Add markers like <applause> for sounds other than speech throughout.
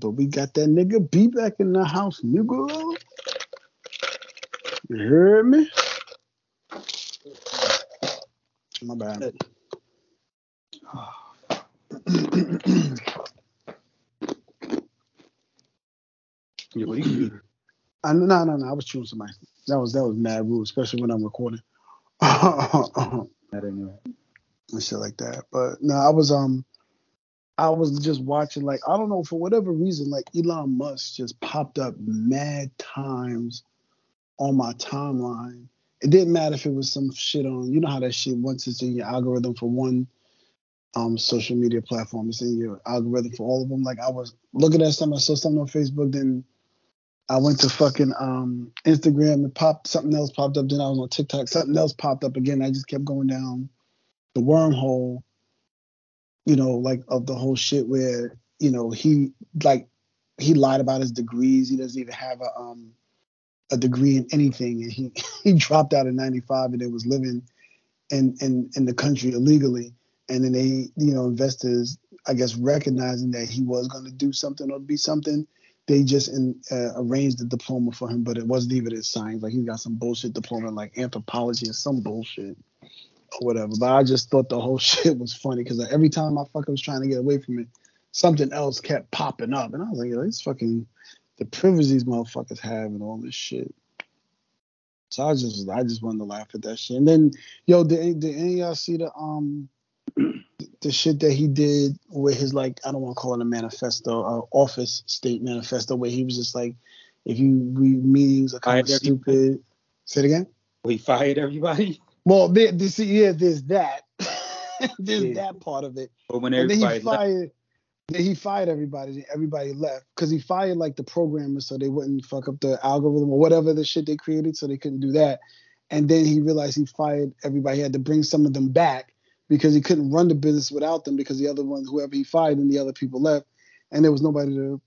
But we got that nigga B back in the house, nigga. You heard me? My bad. Yeah, <clears throat> what do you mean? I, no, no, no. I was chewing somebody. That was that was mad rude, especially when I'm recording. <laughs> and That anyway. shit like that. But no, I was um I was just watching like I don't know for whatever reason like Elon Musk just popped up mad times on my timeline. It didn't matter if it was some shit on you know how that shit once it's in your algorithm for one um social media platform, it's in your algorithm for all of them. Like I was looking at something, I saw something on Facebook, then I went to fucking um Instagram and popped something else popped up. Then I was on TikTok, something else popped up again. I just kept going down the wormhole, you know, like of the whole shit where, you know, he like he lied about his degrees. He doesn't even have a um a degree in anything. And he <laughs> he dropped out in ninety five and then was living in, in in the country illegally. And then they, you know, investors, I guess, recognizing that he was going to do something or be something, they just in, uh, arranged the diploma for him, but it wasn't even in science. Like he's got some bullshit diploma like anthropology or some bullshit or whatever. But I just thought the whole <laughs> shit was funny because like, every time I fucking was trying to get away from it, something else kept popping up, and I was like, yo, it's fucking the privilege these motherfuckers have and all this shit. So I just I just wanted to laugh at that shit. And then yo, did, did any of y'all see the um <clears throat> the shit that he did with his like I don't want to call it a manifesto, uh, office state manifesto, where he was just like, if you read meetings are kind of stupid. Say it again. We fired everybody. Well, there, this, yeah, there's that. <laughs> there's Yeah. that part of it. But when And then he everybody left, fired. Then he fired everybody. Everybody left because he fired like the programmers so they wouldn't fuck up the algorithm or whatever the shit they created, so they couldn't do that. And then he realized he fired everybody. He had to bring some of them back because he couldn't run the business without them because the other ones, whoever he fired, and the other people left, and there was nobody to.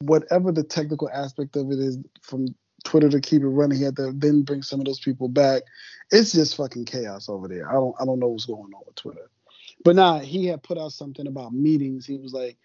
Whatever the technical aspect of it is, from Twitter to keep it running, he had to then bring some of those people back. It's just fucking chaos over there. I don't I don't know what's going on with Twitter. But nah, he had put out something about meetings. He was like,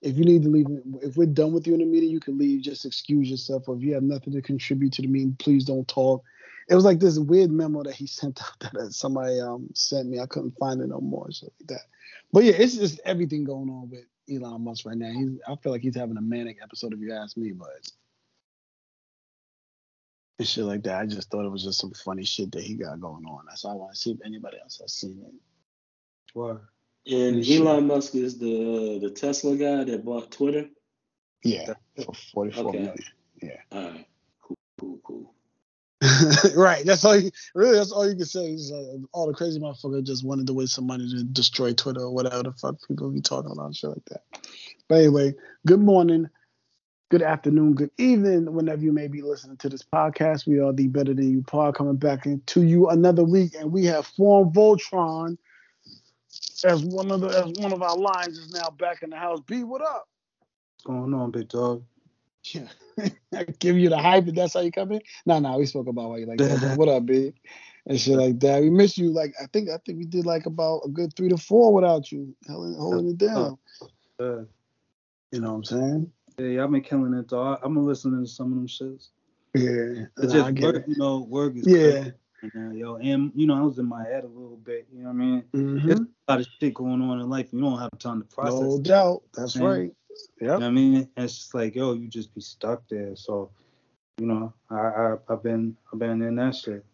if you need to leave, if we're done with you in the meeting, you can leave. Just excuse yourself. Or if you have nothing to contribute to the meeting, please don't talk. It was like this weird memo that he <laughs> sent out that somebody um sent me. I couldn't find it no more. So like that. But yeah, it's just everything going on with Elon Musk right now. He's I feel like he's having a manic episode if you ask me, but and shit like that. I just thought it was just some funny shit that he got going on. That's all I want to see if anybody else has seen it. Word. And Sure. Elon Musk is the the Tesla guy that bought Twitter. Yeah, for 44 Okay. million. All right, cool, cool, cool. <laughs> right. That's all. You, really, that's all you can say. Is uh, all the crazy motherfucker just wanted to waste some money to destroy Twitter or whatever the fuck people be talking about and shit like that. But anyway, good morning, good afternoon, good evening, whenever you may be listening to this podcast. We are the Better Than You Pod coming back into you another week, and we have Form Voltron as one of the as one of our lines is now back in the house. B, what up? What's going on, big dog? Yeah. <laughs> I give you the hype and that's how you come in? No, no, we spoke about why you like that. <laughs> what up, big? And shit like that. We miss you like I think I think we did like about a good three to four without you holding, holding it down. Uh, You know what I'm saying? Yeah, y'all been killing it, though. I'm gonna listen to some of them shits. Yeah. It's just work, it. you know, work is Yeah. right now, yo. And you know, I was in my head a little bit. You know what I mean? Mm-hmm. There's a lot of shit going on in life. You don't have time to process. No doubt. That's Man. right. Yeah. You know what I mean? And it's just like, yo, you just be stuck there. So, you know, I, I I've been I've been in that shit.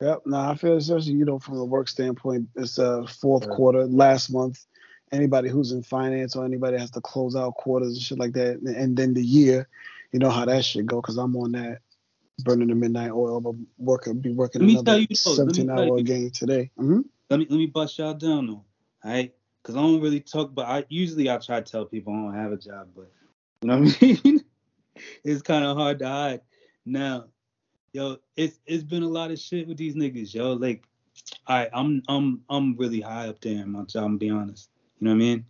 Yep. Nah, I feel especially, you know, from a work standpoint, it's uh fourth Yeah. quarter, last month. Anybody who's in finance or anybody has to close out quarters and shit like that, and, then the year, you know how that shit go. Because I'm on that burning the midnight oil, but working be working another tell you though, let me 17 hour game today. hmm Let me let me bust y'all down though. All right? Cause I don't really talk but I usually I try to tell people I don't have a job, but you know what I mean? <laughs> it's kind of hard to hide. Now, yo, it's it's been a lot of shit with these niggas, yo. Like, I I'm I'm I'm really high up there in my job, I'm be honest. You know what I mean?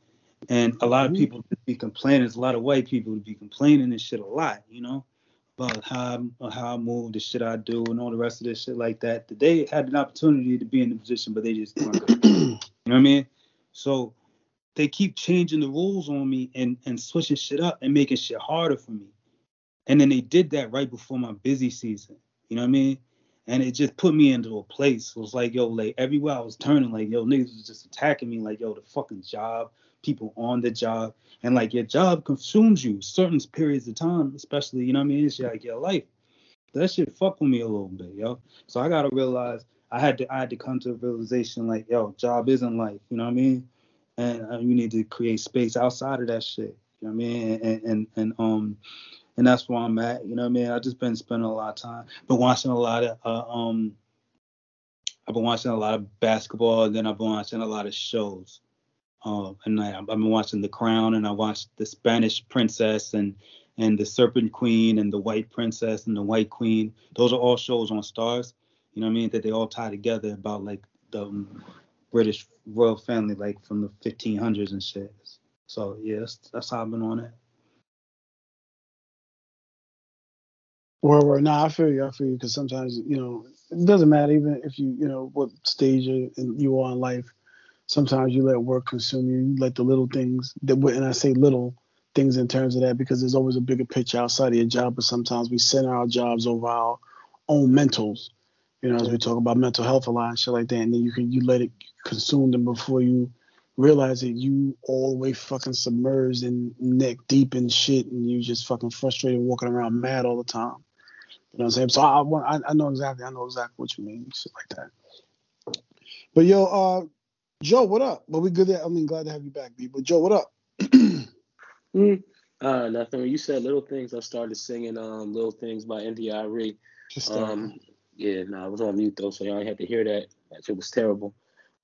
And a lot of Mhm. people just be complaining. There's a lot of white people to be complaining and shit a lot, you know, about how I, how I move, the shit I do, and all the rest of this shit like that. They had an opportunity to be in the position, but they just weren't. <clears throat> You know what I mean? So they keep changing the rules on me and and switching shit up and making shit harder for me. And then they did that right before my busy season. You know what I mean? And it just put me into a place. It was like, yo, like everywhere I was turning, like, yo, niggas was just attacking me, like, yo, the fucking job, people on the job. And like your job consumes you certain periods of time, especially, you know what I mean? It's like your life. That shit fuck with me a little bit, yo. So I gotta realize I had to I had to come to a realization like, yo, job isn't life, you know what I mean? And uh, you need to create space outside of that shit. You know what I mean? And and and um and that's where I'm at. You know what I mean? I've just been spending a lot of time, been watching a lot of uh, um, I've been watching a lot of basketball, and then I've been watching a lot of shows. Um, and I, I've been watching The Crown, and I watched The Spanish Princess, and and The Serpent Queen, and The White Princess, and The White Queen. Those are all shows on Starz. You know what I mean? That they all tie together about like the um, British royal family, like from the 1500s and shit. So yeah, that's, that's how I've been on it. Nah, I feel you. I feel you because sometimes you know it doesn't matter even if you you know what stage you you are in life. Sometimes you let work consume you. You let the little things that and I say little things in terms of that because there's always a bigger picture outside of your job. But sometimes we center our jobs over our own mentals. You know, as we talk about mental health a lot and shit like that, and then you can you let it consume them before you realize that you all the way fucking submerged and neck deep in shit, and you just fucking frustrated, walking around mad all the time. You know what I'm saying? So I, I, I know exactly, I know exactly what you mean, shit like that. But yo, uh, Joe, what up? But we good. There. I mean, glad to have you back, B. But Joe, what up? <clears throat> mm, uh, nothing. When you said little things, I started singing um "Little Things" by India.Arie. Just um, yeah, no, nah, I was on mute though, so y'all had to hear that. That shit was terrible.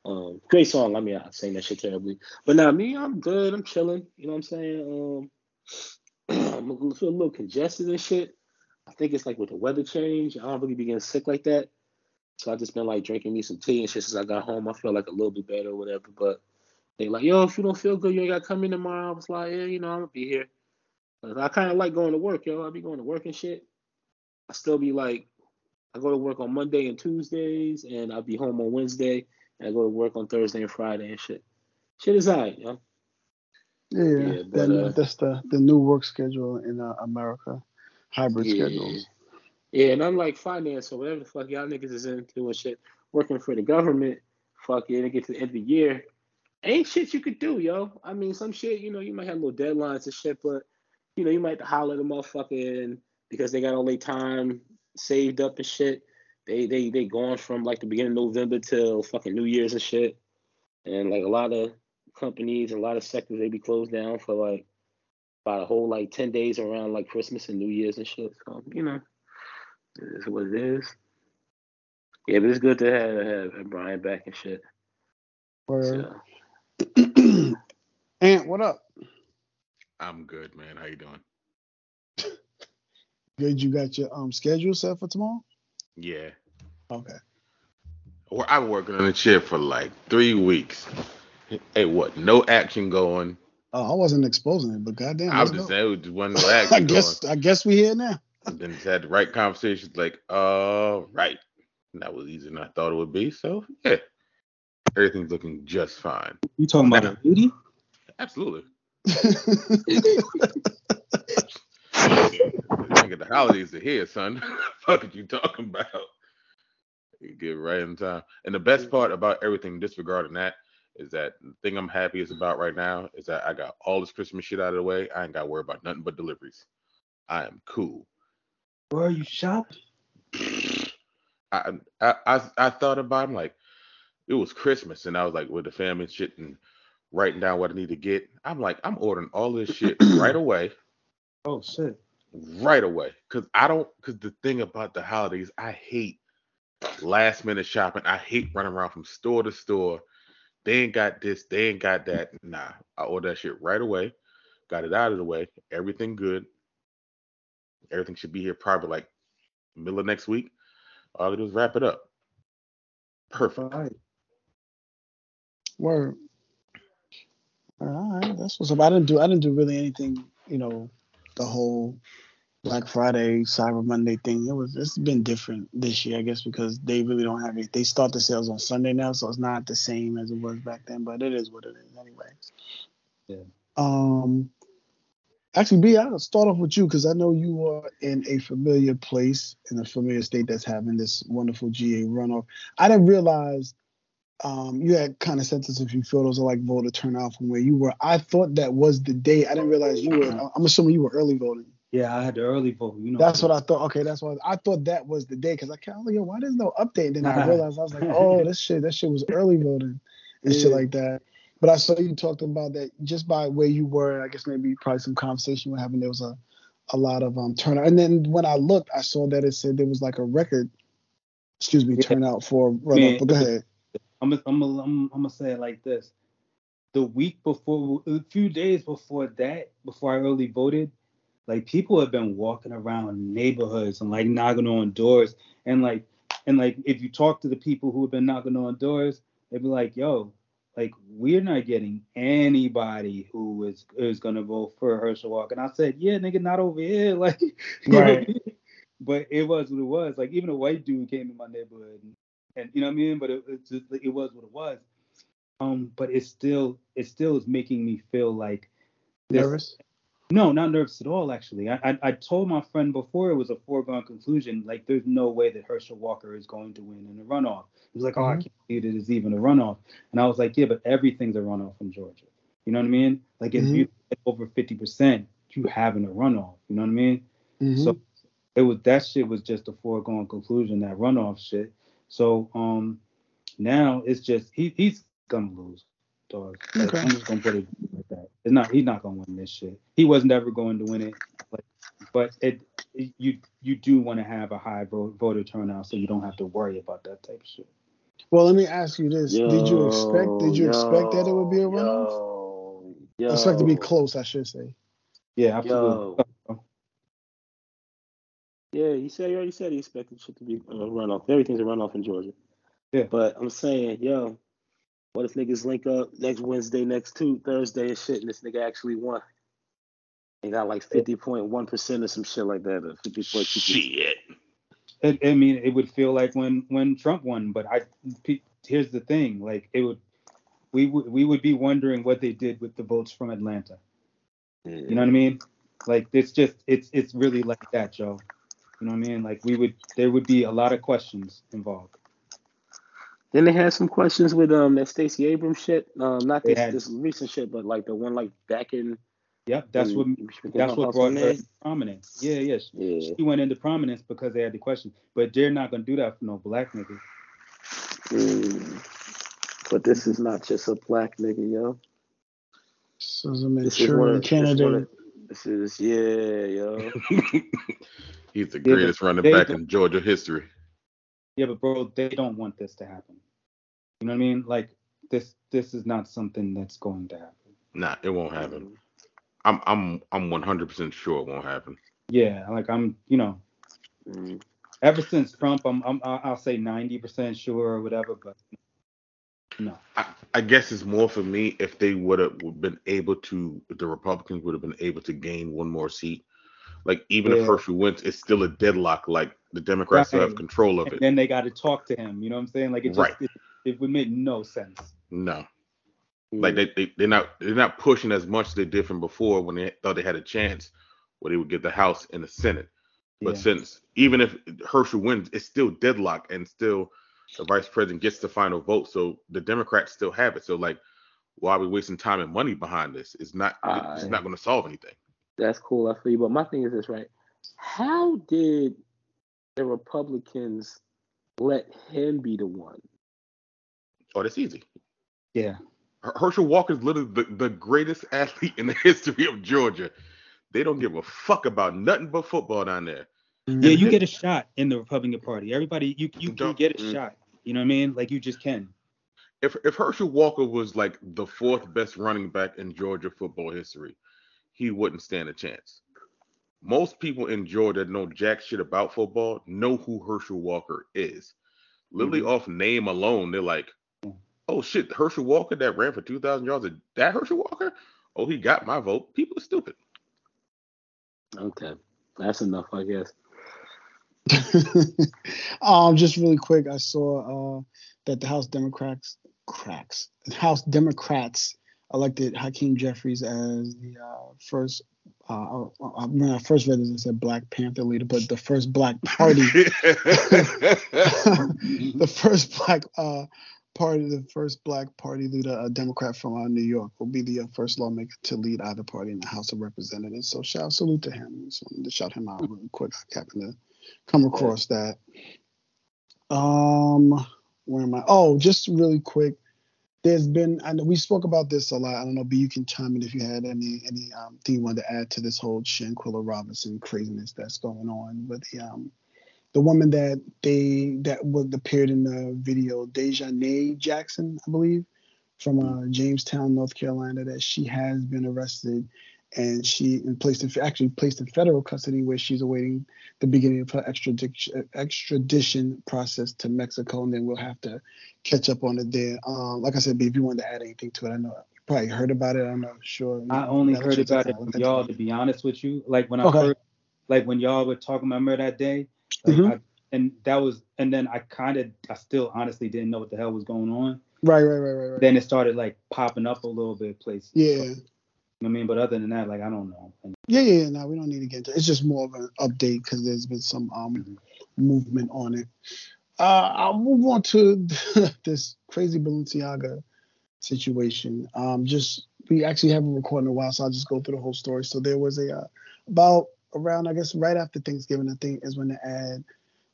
Um, great song. I mean, I sang that shit terribly, but now me, I'm good. I'm chilling. You know what I'm saying? Um, <clears throat> I'm feel a little congested and shit. I think it's like with the weather change. I don't really be getting sick like that. So I just been like drinking me some tea and shit since I got home. I feel like a little bit better or whatever. But they like, yo, if you don't feel good, you ain't got to come in tomorrow. I was like, yeah, you know, I'm gonna be here. But I kind of like going to work, yo. I be going to work and shit. I still be like, I go to work on Monday and Tuesdays, and I'll be home on Wednesday, and I go to work on Thursday and Friday and shit. Shit is alright, yo. Yeah, yeah but, that, uh, that's the the new work schedule in uh, America hybrid yeah. schedules. Yeah, and unlike finance or whatever the fuck y'all niggas is into and shit, working for the government, fuck yeah, to get to the end of the year, ain't shit you could do, yo. I mean, some shit, you know, you might have little deadlines and shit, but you know, you might holler at the motherfucker and because they got all their time saved up and shit. They they they going from like the beginning of November till fucking New Year's and shit. And like a lot of companies, a lot of sectors, they be closed down for like about a whole like 10 days around like Christmas and New Year's and shit. So, you know, it is what it is. Yeah, but it's good to have, have Brian back and shit. So. <clears throat> Ant, what up? I'm good, man. How you doing? <laughs> Good. You got your um schedule set for tomorrow? Yeah. Okay. Well, I've been working on the chip for like three weeks. Hey, what? No action going. Oh, I wasn't exposing it, but goddamn. I was just saying it wasn't no action. I guess going. I guess we here now. <laughs> and then had the right conversations, like, uh, right. And that was easier than I thought it would be. So yeah, everything's looking just fine. You talking about a beauty? <laughs> Absolutely. <laughs> Nigga, the holidays are here, son. fuck are you talking about? You get right in time. And the best part about everything disregarding that is that the thing I'm happiest about right now is that I got all this Christmas shit out of the way. I ain't got to worry about nothing but deliveries. I am cool. Where are you shopping? I, I I I thought about it, like it was Christmas and I was like with the family and shit and writing down what I need to get. I'm like, I'm ordering all this shit <clears throat> right away. Oh shit. Right away. Cause I don't cause the thing about the holidays, I hate last minute shopping. I hate running around from store to store they ain't got this, they ain't got that. Nah, I ordered that shit right away. Got it out of the way. Everything good. Everything should be here probably like middle of next week. All I do is wrap it up. Perfect. All right. Word. All right, that's what's up. I didn't do I didn't do really anything, you know, the whole Black Friday, Cyber Monday thing. It was it's been different this year, I guess, because they really don't have it. They start the sales on Sunday now, so it's not the same as it was back then. But it is what it is anyway. Yeah. Um. Actually, B, I'll start off with you because I know you are in a familiar place in a familiar state that's having this wonderful GA runoff. I didn't realize um, you had kind of sent us a few photos of like voter turnout from where you were. I thought that was the day. I didn't realize you were. I'm assuming you were early voting. Yeah, I had the early vote. You know, That's what I thought. Okay, that's what I thought that was the day because I kind of like, yo, why there's no update? Then I realized I was like, oh, this shit, that shit was early voting and shit like that. But I saw you talked about that just by where you were. I guess maybe probably some conversation we're having. There was a a lot of um turnout, and then when I looked, I saw that it said there was like a record, excuse me, Yeah. turnout for runoff. Man, but go ahead. I'm gonna, I'm I'm, I'm gonna say it like this: the week before, a few days before that, before I early voted, like people have been walking around neighborhoods and like knocking on doors, and like, and like if you talk to the people who have been knocking on doors, they'd be like, "Yo, like we're not getting anybody who is is gonna vote for Herschel Walker." And I said, "Yeah, nigga, not over here." <laughs> Like, you know what I Right. But it was what it was. Like even a white dude came in my neighborhood and and you know what I mean. But it, it's just it was what it was. Um, but it still it still is making me feel like this- Nervous. No, not nervous at all. Actually, I, I I told my friend before it was a foregone conclusion. Like there's no way that Herschel Walker is going to win in a runoff. He was like, oh, I Mhm. can't believe it is even a runoff. And I was like, yeah, but everything's a runoff from Georgia. You know what I mean? Like if Mhm. you get over fifty percent, you having a runoff. You know what I mean? Mhm. So it was that shit was just a foregone conclusion, that runoff shit. So um now it's just he he's gonna lose, dog. Like, Okay. I'm just gonna put it like that. It's not he's not gonna win this shit. He was never going to win it. Like but it, it- you you do want to have a high vote, voter turnout so you don't have to worry about that type of shit. well, let me ask you this: Did you expect? Did you expect that it would be a runoff? Yo, yo, Expect to be close, I should say. Yeah, absolutely. Yeah, he said he already said he expected shit to be a runoff. Everything's a runoff in Georgia. Yeah. But I'm saying, yo, what if niggas link up next Wednesday, next two Thursday and shit, and this nigga actually won? They got like 50.1% or some shit like that, or 50.2%. Shit. It, I mean, it would feel like when when Trump won, but I here's the thing, like it would we would we would be wondering what they did with the votes from Atlanta. You know what I mean? Like it's just it's it's really like that, Joe. You know what I mean? Like we would there would be a lot of questions involved. Then they had some questions with um that Stacey Abrams shit. Um, not this had- this recent shit, but like the one like back in. Yep, that's what that's what brought on her prominence. Yeah, yeah. She, Yeah. she went into prominence because they had the question, but they're not gonna do that for no black nigga. Mm. But this is not just a black nigga, yo. This is a This is one mature of, this, is candidate. of, this is yeah, yo. <laughs> He's the Yeah, greatest running back don't- in Georgia history. Yeah, but bro, they don't want this to happen. You know what I mean? Like this this is not something that's going to happen. Nah, it won't happen. I'm I'm I'm 100% sure it won't happen. Yeah, like I'm, you know, Mm. ever since Trump, I'm, I'm I'll say 90% sure or whatever, but no. I, I guess it's more for me if they would have been able to, the Republicans would have been able to gain one more seat. Like even if Yeah. Herschel wins, it's still a deadlock. Like the Democrats still have control of And it. then they got to talk to him. You know what I'm saying? Like it just Right. it, it would make no sense. No, Mm. like they, they they're not they're not pushing as much as they did from before when they thought they had a chance where they would get the House and the Senate. But Yeah. since even if Herschel wins, it's still deadlock and still the vice president gets the final vote. So the Democrats still have it. So like, why are we wasting time and money behind this? It's not it's not going to solve anything. That's cool, I feel you. But my thing is this, right? How did the Republicans let him be the one? Oh, that's easy. Yeah. Her- Herschel Walker is literally the, the greatest athlete in the <laughs> history of Georgia. They don't give a fuck about nothing but football down there. Yeah, you get a shot in the Republican Party. Everybody, you you, you get a Mm. shot. You know what I mean? Like you just can. If if Herschel Walker was like the fourth best running back in Georgia football history, he wouldn't stand a chance. Most people in Georgia that know jack shit about football know who Herschel Walker is. Literally Mhm. off name alone, they're like, "Oh shit, Herschel Walker that ran for two thousand yards. That Herschel Walker? Oh, he got my vote." People are stupid. Okay. That's enough, I guess. <laughs> um, just really quick, I saw uh, that the House Democrats cracks House Democrats elected Hakeem Jeffries as the uh, first. Uh, uh when I first read this, I said Black Panther leader, but the first Black Party, <laughs> <laughs> the first Black uh, party, the first Black Party leader, a Democrat from uh, New York, will be the uh, first lawmaker to lead either party in the House of Representatives. So shout salute to him. So to shout him out really quick. I happened to come across that. Um, where am I? Oh, just really quick there's been I know we spoke about this a lot. I don't know, but you can chime in if you had any any um, thing you wanted to add to this whole Shanquella Robinson craziness that's going on. But the um the woman that they that was appeared in the video, Daejhanae Jackson, I believe, from uh, Jamestown, North Carolina, that she has been arrested and she placed in, actually placed in federal custody where she's awaiting the beginning of her extradition, extradition process to Mexico, and then we'll have to catch up on it there. Um, like I said, B, if you wanted to add anything to it, I know you probably heard about it. I'm not sure. I only heard about it from y'all, to be honest with you. Like when I okay. heard, like when y'all were talking about her that day, like mm-hmm. I, and that was, and then I kind of, I still honestly didn't know what the hell was going on. Right, right, right, right, right. Then it started like popping up a little bit, places. Yeah. I mean, but other than that, like I don't know. Yeah, yeah, yeah. No, we don't need to get into. It. It's just more of an update because there's been some um mm-hmm. movement on it. Uh, I'll move on to <laughs> this crazy Balenciaga situation. Um, just we actually haven't recorded in a while, so I'll just go through the whole story. So there was a uh, about around I guess right after Thanksgiving, I think is when the ad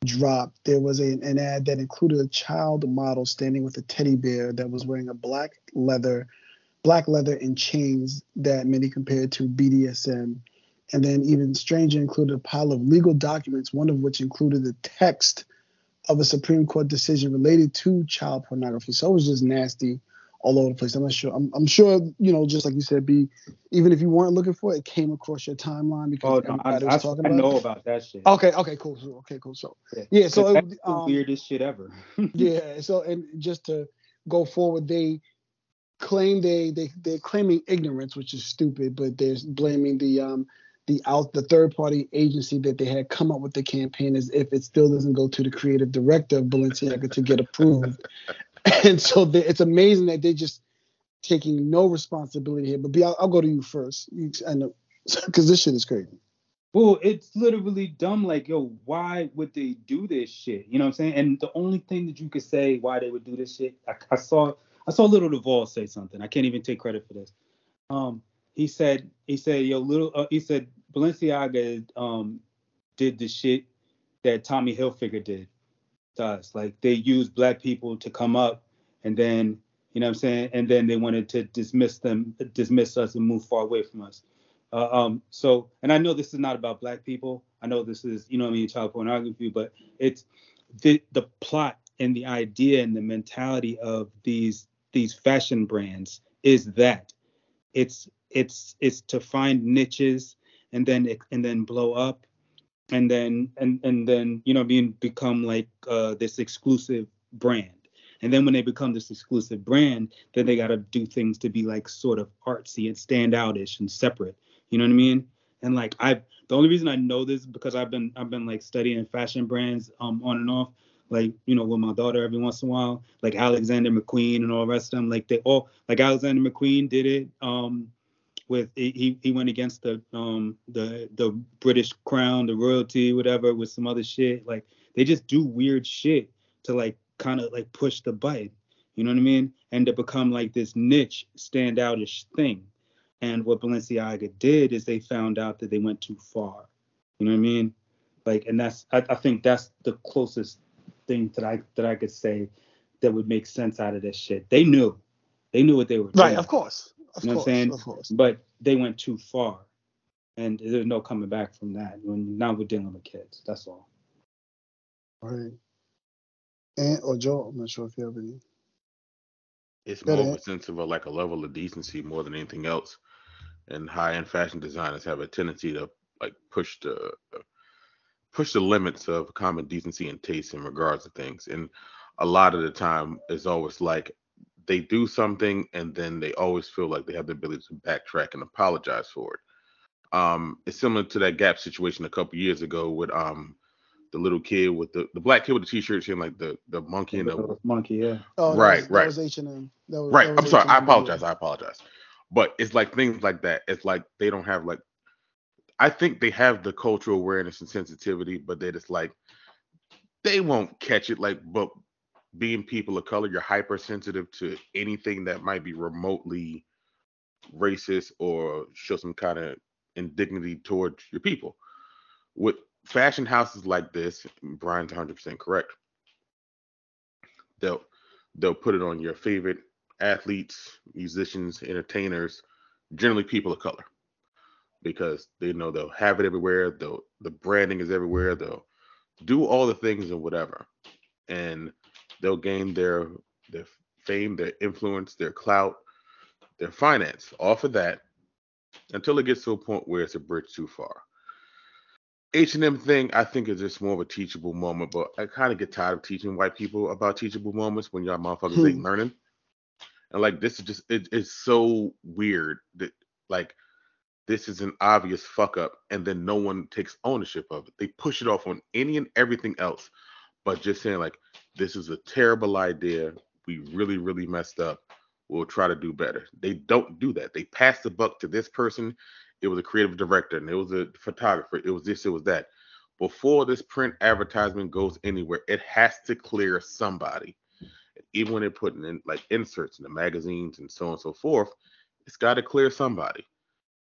dropped. There was a, an ad that included a child model standing with a teddy bear that was wearing a black leather black leather and chains that many compared to BDSM. And then even stranger included a pile of legal documents, one of which included the text of a Supreme Court decision related to child pornography. So it was just nasty all over the place. I'm not sure. I'm, I'm sure, you know, just like you said, B, even if you weren't looking for it, it came across your timeline because oh, everybody I, was talking I, about I know it. about that shit. Okay, okay, cool. So, okay, cool. So, yeah, yeah so it, um, the weirdest shit ever. <laughs> yeah. So, and just to go forward, they claim they they they're claiming ignorance, which is stupid, but they're blaming the um the out the third party agency that they had come up with the campaign as if it still doesn't go to the creative director of Balenciaga to get approved. <laughs> <laughs> and so they, it's amazing that they're just taking no responsibility here. But B, I'll, I'll go to you first. You, I know <laughs> because this shit is crazy. Well, it's literally dumb. Like, yo, why would they do this shit? You know what I'm saying? And the only thing that you could say why they would do this shit, I, I saw I saw Little Duval say something. I can't even take credit for this. Um, he said, he said, yo, little, uh, he said, Balenciaga um, did the shit that Tommy Hilfiger did us. Like they used black people to come up, and then, you know I'm saying, and then they wanted to dismiss them, dismiss us, and move far away from us. Uh, um, so, and I know this is not about black people. I know this is, you know, I mean, child pornography, but it's the the plot and the idea and the mentality of these these fashion brands is that it's it's it's to find niches and then and then blow up and then and and then you know being become like uh, this exclusive brand. And then when they become this exclusive brand then they got to do things to be like sort of artsy and stand outish and separate. You know what i mean? And like i the only reason i know this is because i've been i've been like studying fashion brands um on and off like you know with my daughter every once in a while like alexander mcqueen and all the rest of them like they all like alexander mcqueen did it um with he he went against the um the the british crown the royalty whatever with some other shit. Like they just do weird shit to like kind of like push the button. You know what i mean? And to become like this niche standoutish thing. And what balenciaga did is they found out that they went too far. You know what i mean? Like and that's I, I think that's the closest thing that I that I could say that would make sense out of this shit. They knew, they knew what they were doing. Right, of course, of you know course, what I'm saying? Of course. But they went too far, and there's no coming back from that. When now we're dealing with kids. That's all. Right. And or Joe, I'm not sure if you have any. It's more of a sense of a, like a level of decency more than anything else. And high-end fashion designers have a tendency to like push the push the limits of common decency and taste in regards to things. And a lot of the time, it's always like they do something and then they always feel like they have the ability to backtrack and apologize for it. Um, it's similar to that Gap situation a couple years ago with um the little kid with the the black kid with the t-shirt saying like the the monkey and the monkey, yeah. Oh, Right, that was, right. That was H&M. That was, right. that was I'm sorry. I H&M, apologize. I apologize. But it's like things like that. It's like they don't have like. I think they have the cultural awareness and sensitivity, but they just like they won't catch it. Like, but being people of color, you're hypersensitive to anything that might be remotely racist or show some kind of indignity towards your people. With fashion houses like this, Brian's 100% correct. They'll they'll put it on your favorite athletes, musicians, entertainers, generally people of color, because they know they'll have it everywhere. They'll the branding is everywhere. They'll do all the things and whatever, and they'll gain their their fame, their influence, their clout, their finance off of that until it gets to a point where it's a bridge too far. H&M thing, I think is just more of a teachable moment, but I kind of get tired of teaching white people about teachable moments when y'all motherfuckers ain't Hmm. learning. And like this is just it, it's so weird that like this is an obvious fuck up and then no one takes ownership of it. They push it off on any and everything else, but just saying like this is a terrible idea. We really, really messed up. We'll try to do better. They don't do that. They pass the buck to this person. It was a creative director and it was a photographer. It was this, it was that. Before this print advertisement goes anywhere, it has to clear somebody. Even when they're putting in like inserts in the magazines and so on and so forth, it's got to clear somebody.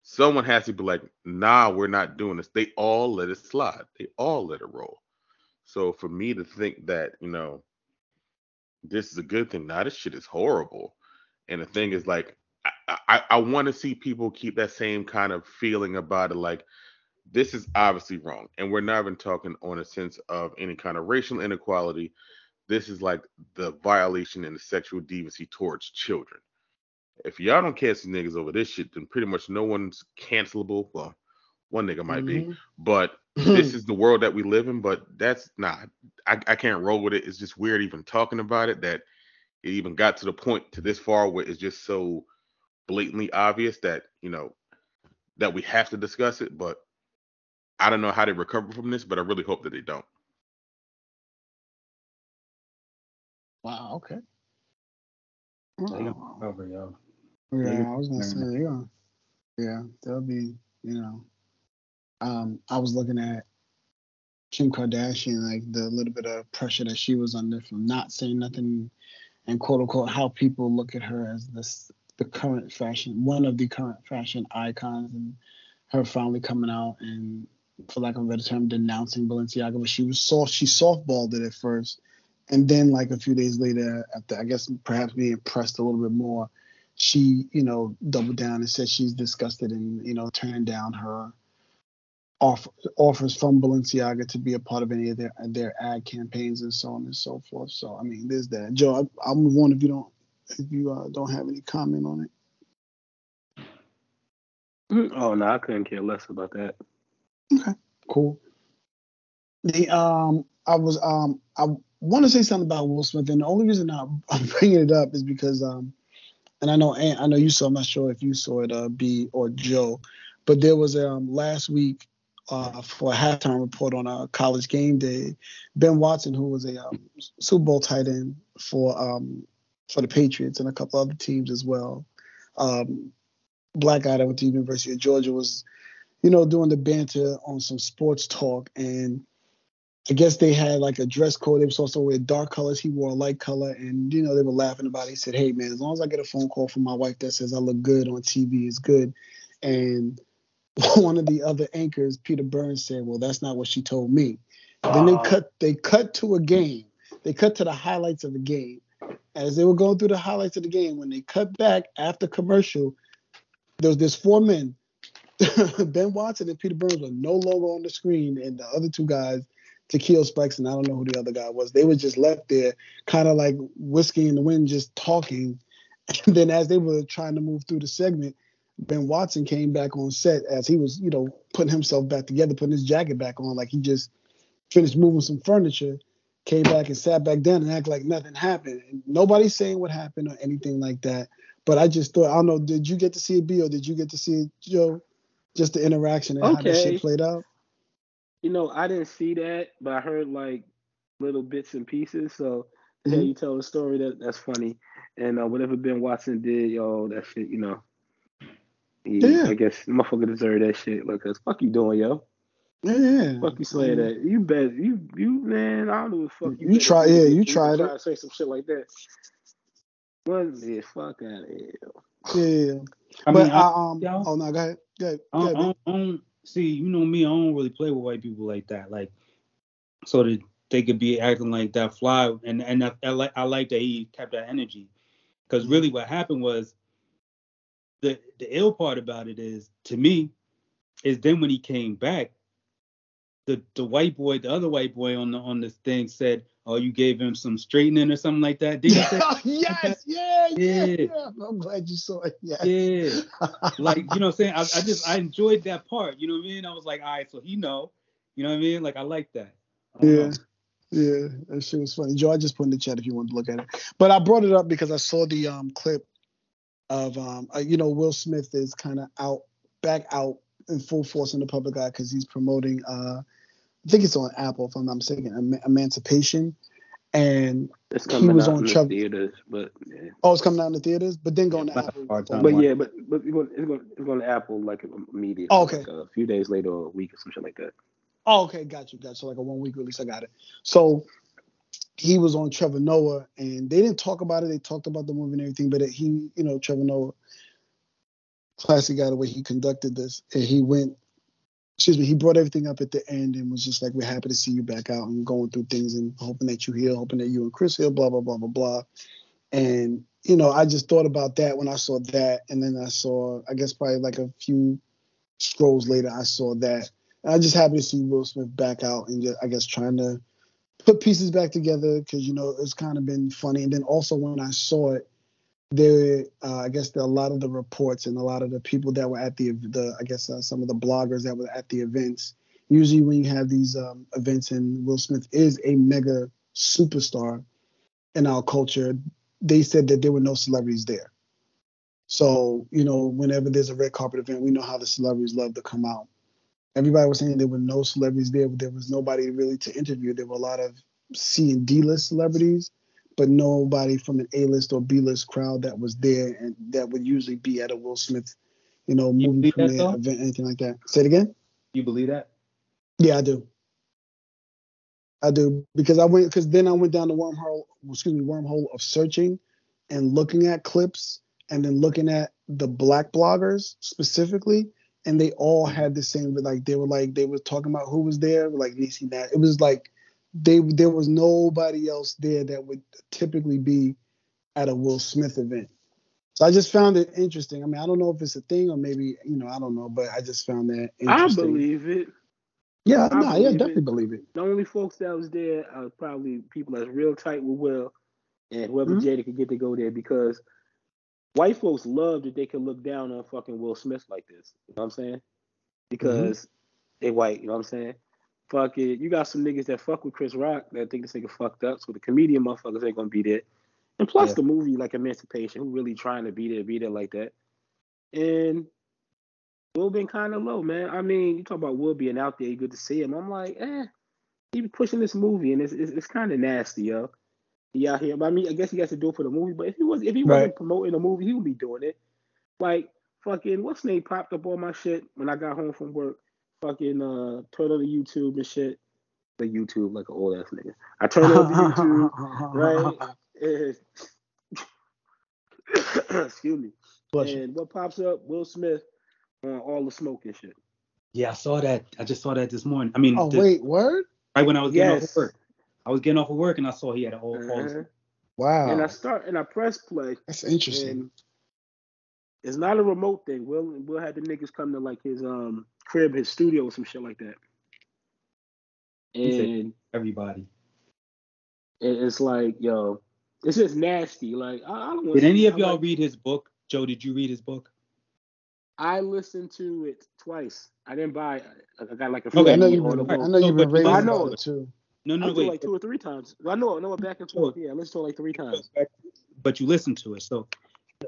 Someone has to be like, nah, we're not doing this. They all let it slide. They all let it roll. So for me to think that, you know, this is a good thing, now this shit is horrible. And the thing is like, I, I, I want to see people keep that same kind of feeling about it. Like, this is obviously wrong. And we're not even talking on a sense of any kind of racial inequality. This is like the violation and the sexual deviancy towards children. If y'all don't these niggas over this shit, then pretty much no one's cancelable. Well, one nigga might be, Mhm. but this <laughs> is the world that we live in. But that's not, I, I can't roll with it. It's just weird even talking about it that it even got to the point to this far where it's just so blatantly obvious that, you know, that we have to discuss it. But I don't know how they recover from this, but I really hope that they don't. Wow. Okay. They gonna cover, yo. Yeah, I was gonna say enough. they gonna. Yeah, they'll be. You know, um, I was looking at Kim Kardashian, like the little bit of pressure that she was under from not saying nothing, and quote unquote how people look at her as this the current fashion, one of the current fashion icons, and her finally coming out and, for lack of a better term, denouncing Balenciaga. But she was soft. She softballed it at first, and then like a few days later, after I guess perhaps being pressed a little bit more, she you know doubled down and said she's disgusted and you know turned down her offer, offers from Balenciaga to be a part of any of their their ad campaigns and so on and so forth. So I mean, there's that. Joe, I, I'll move on if you don't if you uh, don't have any comment on it. Oh no, I couldn't care less about that. Okay, cool. The um, I was um, I want to say something about Will Smith, and the only reason I'm, <laughs> I'm bringing it up is because um, and I know Ant, I know you saw. I'm not sure if you saw it, uh, B or Joe, but there was um last week uh for a halftime report on a college game day, Ben Watson, who was a um, Super Bowl tight end for um for the Patriots and a couple other teams as well. Um, black guy that went to the University of Georgia was you know, doing the banter on some sports talk. And I guess they had like a dress code. They were supposed to wear dark colors. He wore a light color. And, you know, they were laughing about it. He said, Hey, man, as long as I get a phone call from my wife that says I look good on TV, it's good. And <laughs> one of the other anchors, Peter Burns, said, Well, that's not what she told me. Then they cut they cut to a game. They cut to the highlights of the game. As they were going through the highlights of the game, when they cut back after commercial, there was this four men <laughs> ben Watson and Peter Burns were no longer on the screen, and the other two guys, Takeo Spikes and I don't know who the other guy was, they were just left there, kind of like whiskey in the wind, just talking. <laughs> And then as they were trying to move through the segment, Ben Watson came back on set as he was, you know, putting himself back together, putting his jacket back on, like he just finished moving some furniture, came back and sat back down and acted like nothing happened. And nobody's saying what happened or anything like that. But I just thought, I don't know, did you get to see it, B, or did you get to see it, Joe? Just the interaction and how that shit played out. You know, I didn't see that, but I heard like little bits and pieces. So yeah, Mhm. you tell a story that that's funny, and uh, whatever Ben Watson did, yo, that shit, you know. He- Yeah. I guess motherfucker deserve that shit. Like, cause fuck you doing, yo. Yeah, yeah. Fuck you saying that. You bet you you man, I don't know what the fuck you. You bet try- yeah, nigga- you tried try it. to say some shit like that. What the fuck out of here? Yeah, yeah. yeah. I but mean, I, I, um, y'all- oh no, go ahead, go ahead, I go don't, ahead. I don't, I don't- see, you know me, I don't really play with white people like that. Like, so that they could be acting like that fly, and and I, I like I like that he kept that energy, because really what happened was, the the ill part about it is to me, is then when he came back, the the white boy, the other white boy on the on this thing said, oh, you gave him some straightening or something like that. Did he say? <laughs> yes, <laughs> yeah, yeah, Yeah. yeah. I'm glad you saw it. Yes. yeah. <laughs> like you know what I'm saying I, I just I enjoyed that part you know what I mean I was like all right so he know you know what I mean like I like that I Yeah. know. Yeah, that shit was funny. Joe, I just put in the chat if you want to look at it. But I brought it up because I saw the um clip of um uh, you know Will Smith is kind of out back out in full force in the public eye because he's promoting uh I think it's on Apple if I'm not mistaken Em- Emancipation and It's He was out on in the theaters, but yeah. oh it's coming out in the theaters but then going to Yeah, but Apple. But watching. yeah, but but it's going it's going it's going to Apple like immediately. Oh, okay. Like a few days later or a week or something like that. Oh, okay, got you, got you. So like a one week release, I got it. So he was on Trevor Noah, and they didn't talk about it. They talked about the movie and everything, but he, you know, Trevor Noah, classic guy the way he conducted this, and he went. Excuse me. He brought everything up at the end and was just like, "We're happy to see you back out and going through things and hoping that you heal, hoping that you and Chris heal, blah blah blah blah blah." And you know, I just thought about that when I saw that, and then I saw, I guess probably like a few scrolls later, I saw that. And I'm just happy to see Will Smith back out and just, I guess trying to put pieces back together because you know it's kind of been funny. And then also when I saw it, there, uh, I guess a lot of the reports and a lot of the people that were at the, the I guess uh, some of the bloggers that were at the events. Usually when you have these um, events and Will Smith is a mega superstar in our culture, they said that there were no celebrities there. So, you know, whenever there's a red carpet event, we know how the celebrities love to come out. Everybody was saying there were no celebrities there, but there was nobody really to interview. There were a lot of C and D list celebrities, but nobody from an A list or B list crowd that was there and that would usually be at a Will Smith, you know, You movie premiere event, anything like that. Say it again. you believe that Yeah, I do. I do because I went because then I went down the wormhole, excuse me, wormhole of searching and looking at clips and then looking at the black bloggers specifically, and they all had the same. Like they were like they were talking about who was there, like Niecy Nash. It was like they there was nobody else there that would typically be at a Will Smith event. So I just found it interesting. I mean, I don't know if it's a thing or maybe you know I don't know, but I just found that interesting. I believe it. Yeah, I no, yeah, believe it. definitely believe it. The only folks that was there are probably people that's real tight with Will and whoever Mhm. Jada could get to go there because white folks love that they can look down on fucking Will Smith like this. You know what I'm saying? Because they white, you know what I'm saying? Fuck it. You got some niggas that fuck with Chris Rock that think this nigga fucked up, so the comedian motherfuckers ain't gonna be there. And plus Yeah. the movie like Emancipation, who really trying to be there, be there like that. And Will been kind of low, man. I mean, you talk about Will being out there, good to see him. I'm like, eh, he be pushing this movie, and it's it's, it's kind of nasty, yo. He out here, but I mean, I guess he has to do it for the movie. But if he was if he wasn't Right. promoting the movie, he would be doing it. Like fucking what's name popped up on my shit when I got home from work. Fucking uh, turn on the YouTube and shit. The YouTube like an old ass nigga. I turn on the YouTube, <laughs> right? <coughs> Excuse me. Bless you. And what pops up? Will Smith on all the smoke and shit. yeah I saw that I just saw that this morning I mean Oh the- wait, word? right when I was getting off Yes. of work I was getting off of work and I saw he had a all, all Uh-huh. Wow, And I start and I press play, that's interesting. it's not a remote thing. Will Will had the niggas come to like his um crib, his studio, or some shit like that. And everybody it- it's like, yo, it's just nasty. Like I, I don't want. did any of y'all like- read his book Joe did you read his book I listened to it twice. I didn't buy. it. I got like a Okay, I know free you've been, Audible. I know you've been But I know about it too. No no it wait like two or three times. I know, I know back and forth. Yeah, I listened to it like three times. but you listened to it. So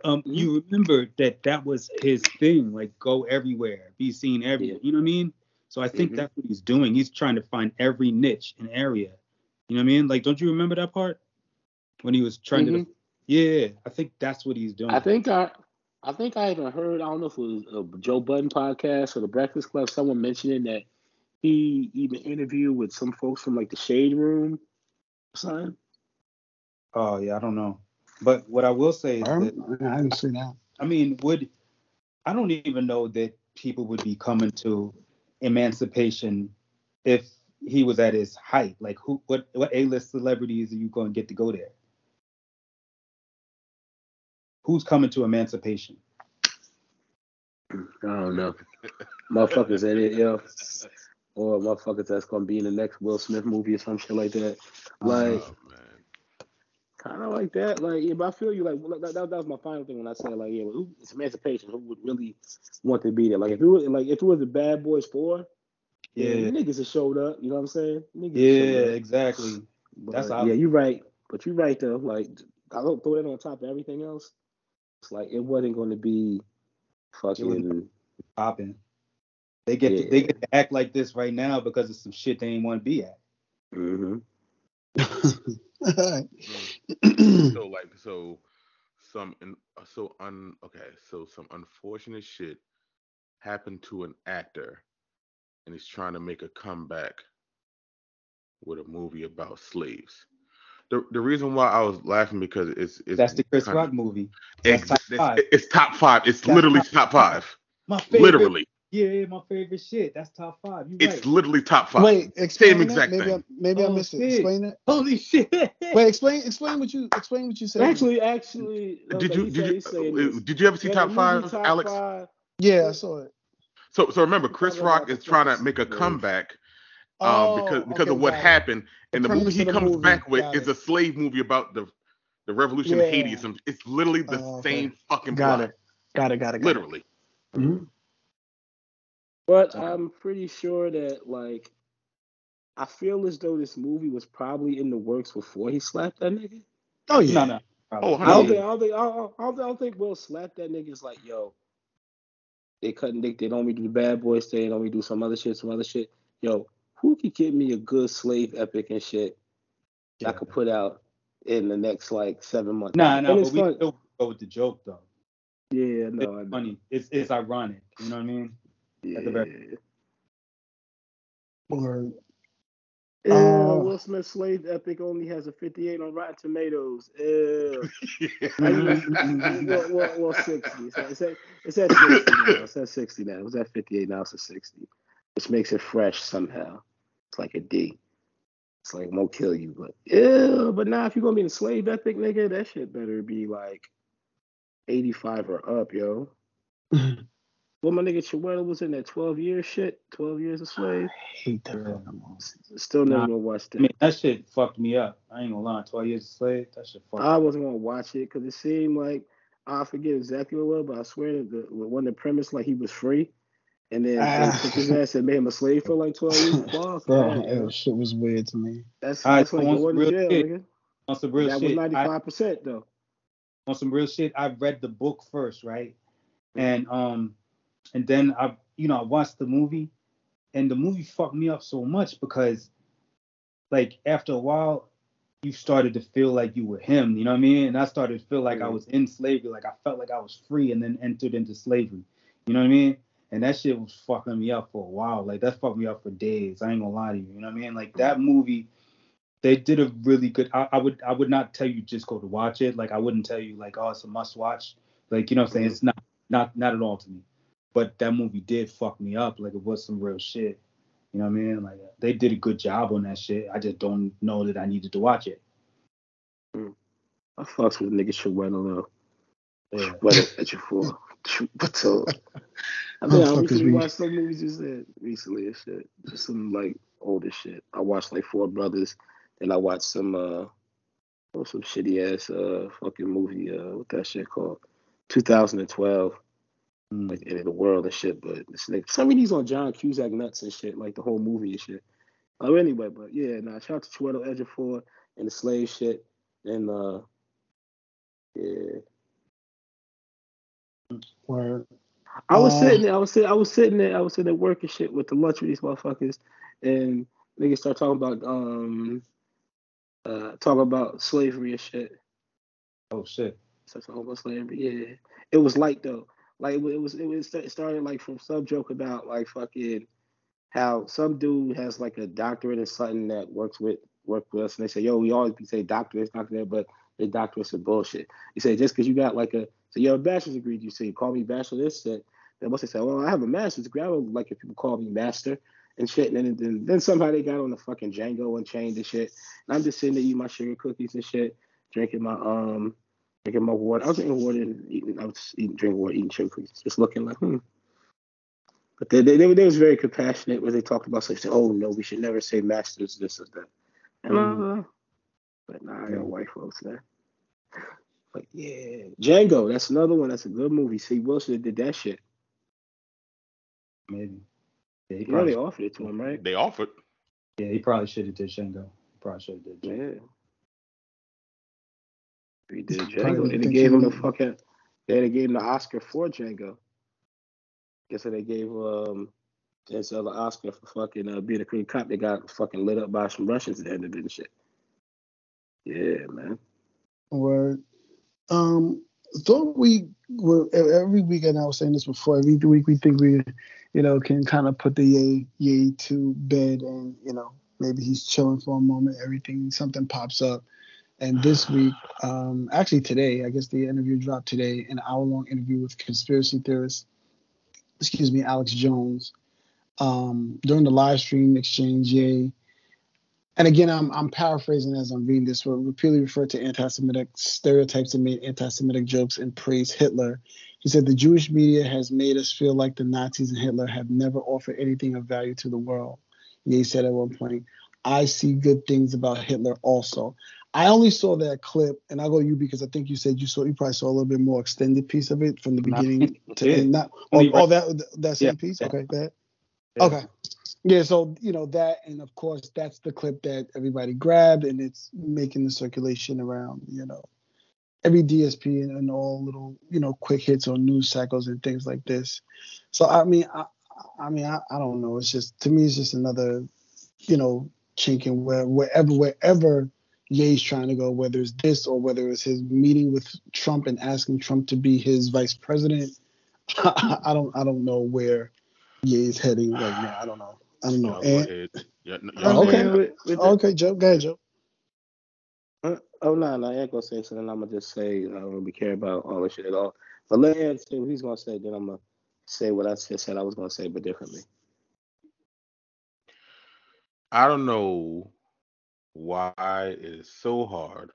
um, mm-hmm. you remember that that was his thing, like go everywhere, be seen everywhere. Yeah. You know what I mean? So I think mm-hmm. that's what he's doing. He's trying to find every niche and area. You know what I mean? Like, don't you remember that part when he was trying mm-hmm. to? Yeah, I think that's what he's doing. I think I, I think I even heard. I don't know if it was a Joe Budden podcast or the Breakfast Club. Someone mentioning that he even interviewed with some folks from like the Shade Room, something. Oh yeah, I don't know. But what I will say is I, that I didn't see that. I mean, would I don't even know that people would be coming to emancipation if he was at his height. Like who what what A list celebrities are you going to get to go there? Who's coming to emancipation? I don't know. motherfuckers in it, yo. Or motherfuckers that's gonna be in the next Will Smith movie or some shit like that. Like oh, kind of like that. Like, yeah, but I feel you. Like, that, that, that was my final thing when I said, like, yeah, well, it's emancipation. Who would really want to be there? Like, if it was, like, if it was the Bad Boys Four, yeah, yeah niggas have showed up. You know what I'm saying? Niggas yeah, exactly. But, That's yeah, you're right. But you're right though. Like, I don't throw that on top of everything else. It's like it wasn't going to be fucking popping. They get yeah. to, they get to act like this right now because of some shit they ain't want to be at. Mm-hmm. <clears throat> so like so some so un okay so some unfortunate shit happened to an actor and he's trying to make a comeback with a movie about slaves the the reason why I was laughing because it's, it's that's the Chris Rock of, movie. It's top, it's, it's top five. It's that's literally top, top five. My favorite, literally. Yeah, my favorite shit. That's top five. You it's right. literally top five. Wait, explain Same exact maybe thing. I, maybe oh, I missed shit. it. Explain it. Holy shit! Wait, explain explain what you explain what you said. Actually, actually, did you did you uh, did you ever see top five, top Alex? Five. Yeah, I saw it. So so remember, Chris Rock is trying to make a comeback. Um, oh, because because okay, of what happened, and the, the movie he comes movie. back with is a slave movie about the the revolution yeah. in Haiti. It's literally the oh, okay. same fucking got plot. It. Got it. Got it. Got literally. It. Mm-hmm. But I'm pretty sure that like I feel as though this movie was probably in the works before he slapped that nigga. Oh yeah. No, no. Oh, I don't think I don't think I don't, I don't think Will slapped that nigga. It's like, yo, they couldn't they, they don't me do the bad boy stay, they don't me do some other shit, some other shit. Yo, who could give me a good slave epic and shit yeah. I could put out in the next like seven months? Nah, nah, but we still go with the joke though. Yeah, no, it's funny. It's it's ironic. You know what I mean? Yeah. At the very or uh, uh, Will Smith Slave Epic only has a 58 on Rotten Tomatoes. Uh, <laughs> well, well, well, 60. It's at, it's, at, it's at 60 now. It's at 60 now. It was at 58 now. It's at 60, which makes it fresh somehow. It's like a D. It's like won't kill you, but yeah. But now, if you're gonna be in Slave Epic, nigga, that shit better be like 85 or up, yo. <laughs> Well, my nigga Chiwetel was in that 12 year shit, 12 years a slave. I hate that film. Still never nah, gonna watch that. I mean, that shit fucked me up. I ain't gonna lie. 12 years a slave, that shit fucked I wasn't gonna watch it because it seemed like, I forget exactly what it was, but I swear that the, one the premise, like he was free. And then ah. took his ass and made him a slave for like 12 years. <laughs> Fuck, Bro, that shit was weird to me. That's, that's like going to jail, shit. nigga. On some real that shit. That was 95% I, though. On some real shit, I read the book first, right? And um and then I, you know, I watched the movie, and the movie fucked me up so much because, like, after a while, you started to feel like you were him. You know what I mean? And I started to feel like I was in slavery, like I felt like I was free, and then entered into slavery. You know what I mean? And that shit was fucking me up for a while. Like that fucked me up for days. I ain't gonna lie to you. You know what I mean? Like that movie, they did a really good. I, I would I would not tell you just go to watch it. Like I wouldn't tell you like oh it's a must watch. Like you know what I'm saying? Mm-hmm. It's not not not at all to me but that movie did fuck me up. Like it was some real shit. You know what I mean? Like they did a good job on that shit. I just don't know that I needed to watch it. Mm. I fucks with nigga Chiwetel though. Yeah. <laughs> What at you for? But uh, I mean, I recently watched some movies you said recently and shit. Just some like older shit. I watched like Four Brothers, then I watched some uh some shitty ass uh fucking movie uh what that shit called 2012 mm. like in the world and shit. But this nigga, some of these on John Cusack nuts and shit, like the whole movie and shit. Oh, anyway, but yeah, nah, shout out to Chiwetel Ejiofor and the slave shit. And uh yeah. Where I was Uh, sitting there, I was sitting, I was sitting there, I was sitting there working shit with the lunch with these motherfuckers, and niggas start talking about um uh talking about slavery and shit. Oh shit. Start talking about slavery. Yeah, it was light though. Like it was, it was, it started like from some joke about like fucking how some dude has like a doctorate in something that works with work with us, and they say, yo, we always say doctorate, doctorate, but the doctorates are bullshit. You say just because you got like a so you have a bachelor's degree, you say you call me bachelor this shit. Then once they say, well, I have a master's degree, I don't like if people call me master and shit. And then, then then somehow they got on the fucking Django Unchained and shit. And I'm just sitting there eating my sugar cookies and shit, drinking my um drinking my water. I was drinking water and eating I was eating drinking water, eating sugar cookies, just looking like, hmm. But they, they, they, they was very compassionate when they talked about such thing. Oh no, we should never say masters, this or that. And uh, but nah, I got white folks there. But yeah, Django, that's another one. That's a good movie. See, Wilson did that shit. Maybe. Yeah, he You know probably, they offered it to him, right? They offered. yeah, he probably should have did Django. He probably should have did Django. Yeah. He did Django. They gave him the fucking. They gave him the Oscar for Django. Guess what they gave um Denzel the Oscar for fucking uh, being a clean cop. They got fucking lit up by some Russians at the end of it and shit. Yeah, man. Word. Um, thought we were every weekend. I was saying this before. Every week we think we, you know, can kind of put the yay yay to bed, and you know, maybe he's chilling for a moment. Everything something pops up, and this week, um, actually today, I guess the interview dropped today, an hour long interview with conspiracy theorist, excuse me, Alex Jones. Um, during the live stream exchange, yay and again, I'm I'm paraphrasing as I'm reading this. Where repeatedly referred to anti-Semitic stereotypes and made anti-Semitic jokes and praised Hitler. He said the Jewish media has made us feel like the Nazis and Hitler have never offered anything of value to the world. Ye said at one point, "I see good things about Hitler also." I only saw that clip, and I'll go you because I think you said you saw you probably saw a little bit more extended piece of it from the beginning <laughs> to end. Not oh, oh that that same Yeah. piece. Yeah. Okay, that. Yeah. Okay. Yeah, so you know that, and of course that's the clip that everybody grabbed, and it's making the circulation around, you know, every DSP and, and all little, you know, quick hits on news cycles and things like this. So I mean, I, I mean, I, I don't know. It's just to me, it's just another, you know, chink in where wherever wherever Ye's trying to go, whether it's this or whether it's his meeting with Trump and asking Trump to be his vice president. <laughs> I don't I don't know where Ye's heading right now. I don't know. I don't know. Y'all go And, ahead. Yeah, no, y'all go okay. ahead. With- with the- okay, Joe. Go ahead, Joe. Uh, oh no, no, I ain't gonna say something. I'm gonna just say I don't really care about all this shit at all. But let him say what he's gonna say. Then I'm gonna say what I just said I was gonna say, but differently. I don't know why it is so hard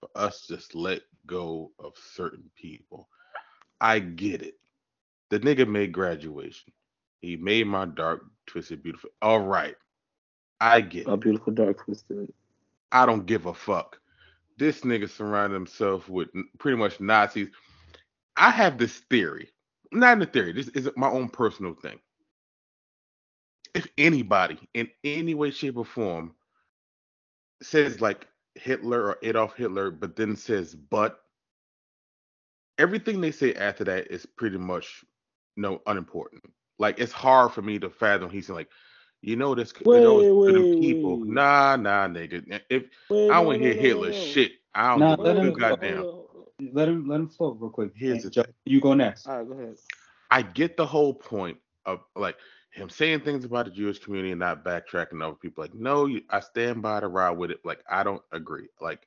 for us to just let go of certain people. I get it. The nigga made graduation. He made my dark, twisted, beautiful. All right. I get A it. beautiful dark twisted. I don't give a fuck. This nigga surrounded himself with pretty much Nazis. I have this theory. Not in the theory. This is my own personal thing. If anybody in any way, shape, or form says like Hitler or Adolf Hitler, but then says but, everything they say after that is pretty much no unimportant. Like it's hard for me to fathom. He's like, you know, this Wait, those are them wait, people. wait. Nah, nah, nigga. If Wait, I no, want to hear Hitler no, no. shit. I don't Nah, give let a him- goddamn. Let him let him float real quick. Here's And the Joe, you go next. All right, go ahead. I get the whole point of like him saying things about the Jewish community and not backtracking over people. Like, no, you, I stand by the ride with it. Like, I don't agree. Like,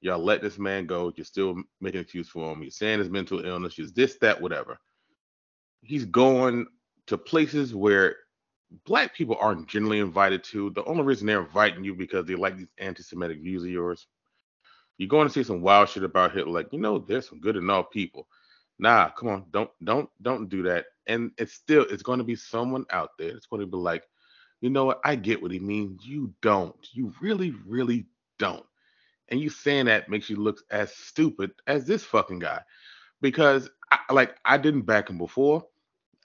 y'all let this man go. You're still making excuse for him. You're saying his mental illness. You're this, that, whatever. He's going to places where black people aren't generally invited to. The only reason they're inviting you because they like these anti-Semitic views of yours. You're going to see some wild shit about Hitler, like you know, there's some good enough people. Nah, come on, don't don't don't do that. And it's still it's going to be someone out there. It's going to be like, you know what? I get what he means. You don't. You really, really don't. And you saying that makes you look as stupid as this fucking guy, because I, like I didn't back him before.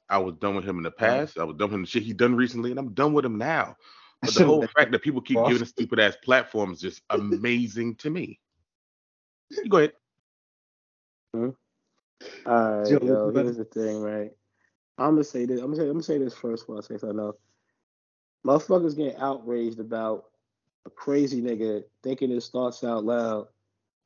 I was done with him in the past. I was done with him the shit he done recently, and I'm done with him now. But the whole fact that people keep giving stupid ass platforms is just <laughs> amazing to me. Go ahead. All right, yo, here's the thing, right? I'm gonna say this. I'm gonna say, I'm gonna say this first while I say something else. Motherfuckers get outraged about a crazy nigga thinking his thoughts out loud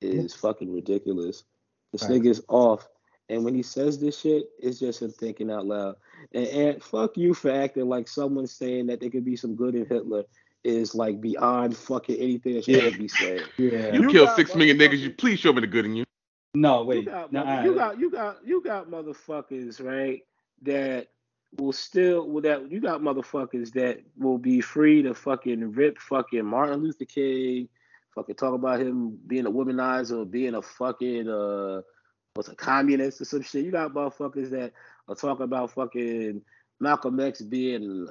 is fucking ridiculous. This right. nigga's off. And when he says this shit, it's just him thinking out loud. And, and fuck you for acting like someone saying that there could be some good in Hitler is like beyond fucking anything that should yeah. be said. Yeah. You, you killed six million niggas. You please show me the good in you. No, wait. You got, no, you got you got you got motherfuckers, right? That will still with that you got motherfuckers that will be free to fucking rip fucking Martin Luther King, fucking talk about him being a womanizer, being a fucking uh was a communist or some shit. You got motherfuckers that are talking about fucking Malcolm X being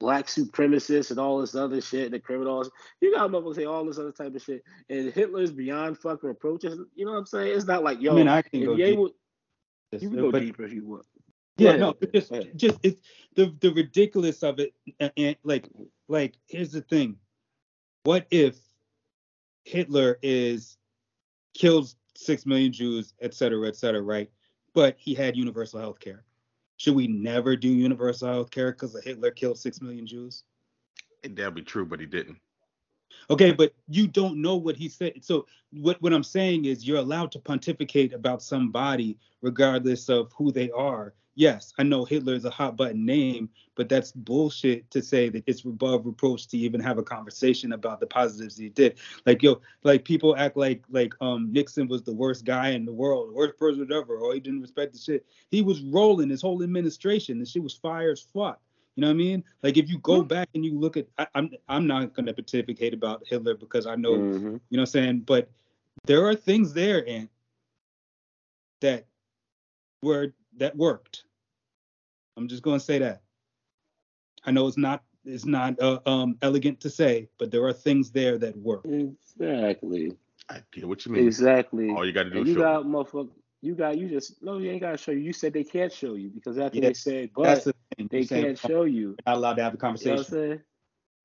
black supremacists and all this other shit, the criminals. You got motherfuckers say all this other type of shit. And Hitler's beyond fucking approaches. You know what I'm saying? It's not like yo. I mean, I can go deep. Able, you can go but, deeper if you want. Yeah, no, just just it's the the ridiculous of it, and, and like like here's the thing, what if Hitler is kills six million Jews, et cetera, et cetera, right? But he had universal health care. Should we never do universal health care because Hitler killed six million Jews? That'd be true, but he didn't. Okay, but you don't know what he said. So what, what I'm saying is you're allowed to pontificate about somebody regardless of who they are yes, I know Hitler is a hot button name, but that's bullshit to say that it's above reproach to even have a conversation about the positives he did. Like yo, like people act like like um Nixon was the worst guy in the world, worst person ever, or he didn't respect the shit. He was rolling his whole administration. The shit was fire as fuck. You know what I mean? Like if you go back and you look at, I, am I'm, I'm not gonna pontificate about Hitler because I know, mm-hmm. you know what I'm saying. But there are things there, and that were that worked. I'm just going to say that. I know it's not it's not uh, um, elegant to say, but there are things there that work. Exactly. I get what you mean. Exactly. All you got to do and is you got motherfucker. You got you just no. You ain't got to show you. You said they can't show you because after yeah, they said, but the they can't show you. Not allowed to have a conversation. You know what I'm?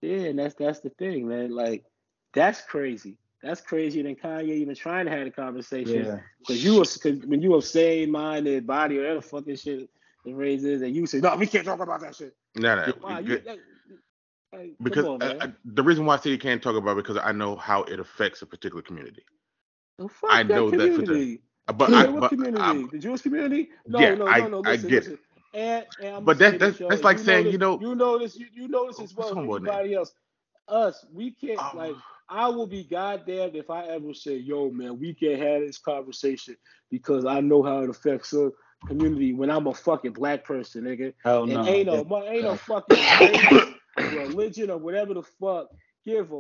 Yeah, and that's that's the thing, man. Like that's crazy. That's crazier than Kanye even trying to have a conversation. Yeah. Because you was cause when you were sane minded body or whatever fucking shit the raises, and you say, no, we can't talk about that shit. No, no. Wow, you, because on, I, I, the reason why I say you can't talk about it because I know how it affects a particular community. Well, I know that, that for the, but I, what but, community? I, the Jewish community? No, yeah, no, no, no, no. Listen, I get listen. it. And, and but that, that's that's like you saying, this, you know, you know this, you, you know this as well as anybody else. Us, we can't um, like. I will be goddamn if I ever say, "Yo, man, we can't have this conversation because I know how it affects us." Community when I'm a fucking black person, nigga. Hell and no. ain't no, ain't no fucking <coughs> religion or whatever the fuck give a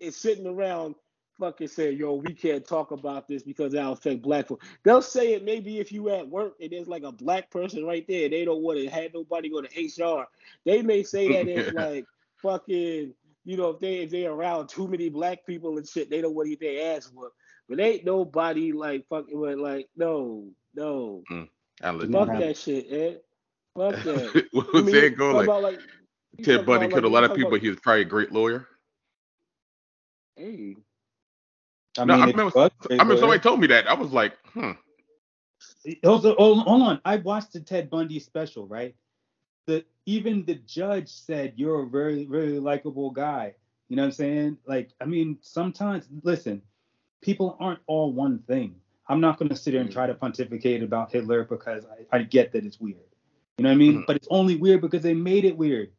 it's sitting around fucking saying, yo, we can't talk about this because that'll affect black folk. They'll say it maybe if you at work and there's like a black person right there, they don't want to have nobody go to HR. They may say that it's <laughs> like fucking, you know, if they if they around too many black people and shit, they don't want to get their ass whooped. But ain't nobody like fucking what like no, no. Mm. Fuck that shit, Ed. Fuck <laughs> that. what was saying go like, like Ted Bundy killed like, a lot of people, about, he was probably a great lawyer. Hey. I no, mean, I remember, I remember somebody told me that. I was like, hmm. Hold on, hold on. I watched the Ted Bundy special, right? The even the judge said you're a very, very likable guy. You know what I'm saying? Like, I mean, sometimes listen, people aren't all one thing. I'm not going to sit here and try to pontificate about Hitler because I, I get that it's weird. You know what I mean? Mm-hmm. But it's only weird because they made it weird.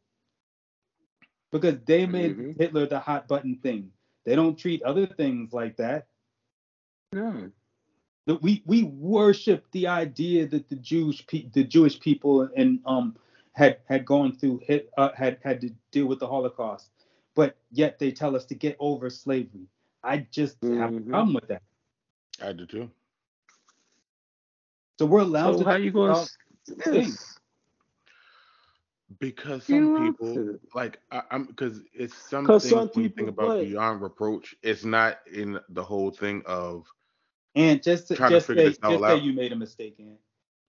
Because they made mm-hmm. Hitler the hot button thing. They don't treat other things like that. No. That we we worship the idea that the Jewish pe- the Jewish people and um had had gone through hit uh, had had to deal with the Holocaust, but yet they tell us to get over slavery. I just mm-hmm. have a mm-hmm. problem with that. I do too. So we're allowed so to. How you going to Because some people like I, am because it's something some when you think about play. beyond reproach. It's not in the whole thing of. And just to, just to say, just say you made a mistake, in.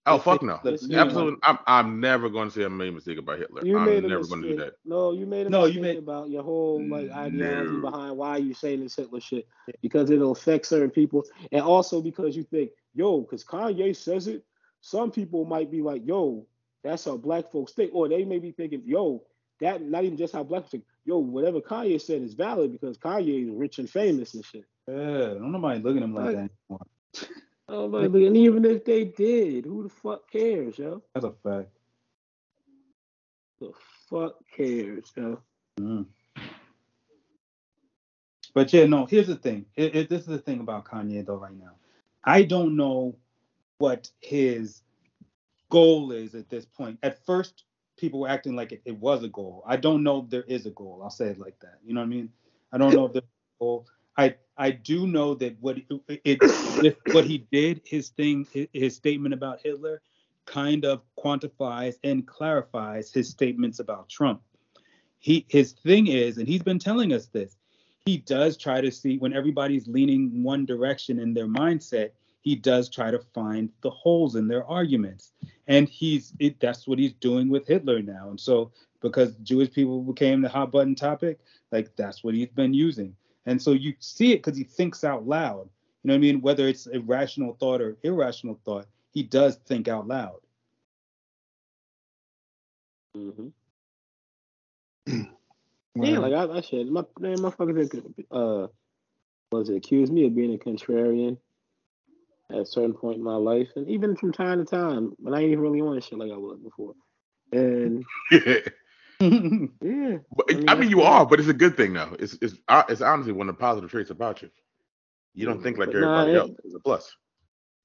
Oh fuck no! Absolutely, I'm I'm never going to say I made a mistake about Hitler. You I'm never going to do that. No, you made a no, mistake you made... about your whole like ideology no. behind why you saying this Hitler shit because it'll affect certain people, and also because you think yo, because Kanye says it. Some people might be like, yo, that's how black folks think, or they may be thinking, yo, that not even just how black folks think. Yo, whatever Kanye said is valid because Kanye is rich and famous and shit. Yeah, don't nobody look at him like, like that anymore. <laughs> Oh, but and even if they did, who the fuck cares, yo? That's a fact. The fuck cares, yo? Mm. But yeah, no. Here's the thing. It, it, this is the thing about Kanye though. Right now, I don't know what his goal is at this point. At first, people were acting like it, it was a goal. I don't know if there is a goal. I'll say it like that. You know what I mean? I don't know if there's a goal. I I do know that what it, it what he did, his thing, his statement about Hitler, kind of quantifies and clarifies his statements about Trump. He his thing is, and he's been telling us this. He does try to see when everybody's leaning one direction in their mindset. He does try to find the holes in their arguments, and he's it, that's what he's doing with Hitler now. And so, because Jewish people became the hot button topic, like that's what he's been using and so you see it because he thinks out loud. You know what I mean? Whether it's a rational thought or irrational thought, he does think out loud. Mm-hmm. <clears throat> yeah, like I, I said, my man, motherfuckers, uh, was it accused me of being a contrarian at a certain point in my life, and even from time to time, but I ain't even really on shit like I was before. And <laughs> <laughs> yeah. But, I mean, I mean you are, but it's a good thing though. It's it's uh, it's honestly one of the positive traits about you. You don't think like everybody nah, else. It's a plus.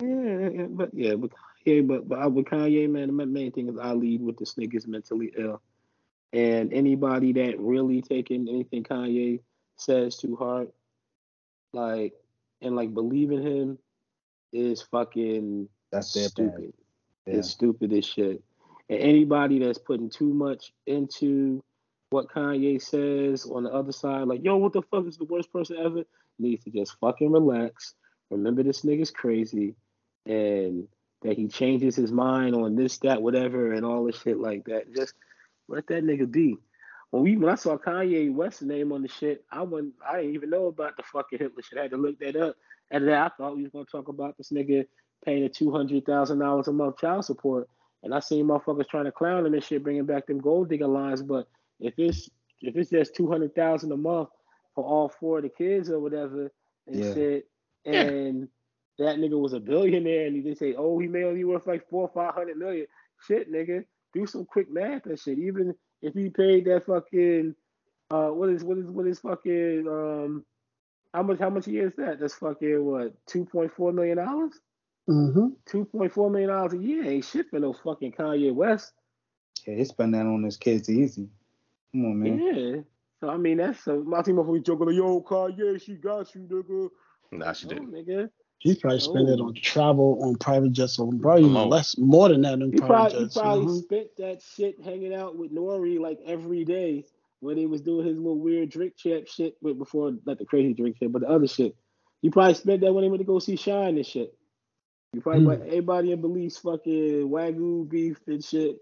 Yeah, but yeah, but yeah, but but with Kanye, man, the main thing is I lead with the niggas mentally ill, and anybody that really taking anything Kanye says too hard, like and like believing him, is fucking that's stupid. Yeah. It's stupid as shit. And anybody that's putting too much into what Kanye says on the other side, like, yo, what the fuck is the worst person ever? Needs to just fucking relax. Remember this nigga's crazy and that he changes his mind on this, that, whatever, and all this shit like that. Just let that nigga be. When we when I saw Kanye West's name on the shit, I wouldn't I didn't even know about the fucking Hitler shit. I had to look that up. And then I thought we was gonna talk about this nigga paying a two hundred thousand dollars a month child support. And I seen motherfuckers trying to clown him and shit, bringing back them gold digger lines. But if it's if it's just two hundred thousand a month for all four of the kids or whatever and yeah. shit, and yeah. that nigga was a billionaire, and they say, oh, he may only worth like four or five hundred million. Shit, nigga, do some quick math and shit. Even if he paid that fucking uh, what is what is what is fucking um, how much how much he is that? That's fucking what two point four million dollars. Mm-hmm. Two point four million dollars a year ain't shit for no fucking Kanye West. Yeah, he spend that on his kids easy. Come on, man. Yeah. So I mean, that's a, my team we joking like, yo, Kanye, she got you, nigga. Nah, she didn't. nigga. He probably oh. spent it on travel, on private jets, so probably even less, more than that on he private probably, jets. He probably mm-hmm. spent that shit hanging out with Nore like every day when he was doing his little weird drink champ shit, but before not the crazy drink champ, but the other shit. He probably spent that when he went to go see Shyne and shit. You probably mm. everybody in Belize fucking wagyu beef and shit.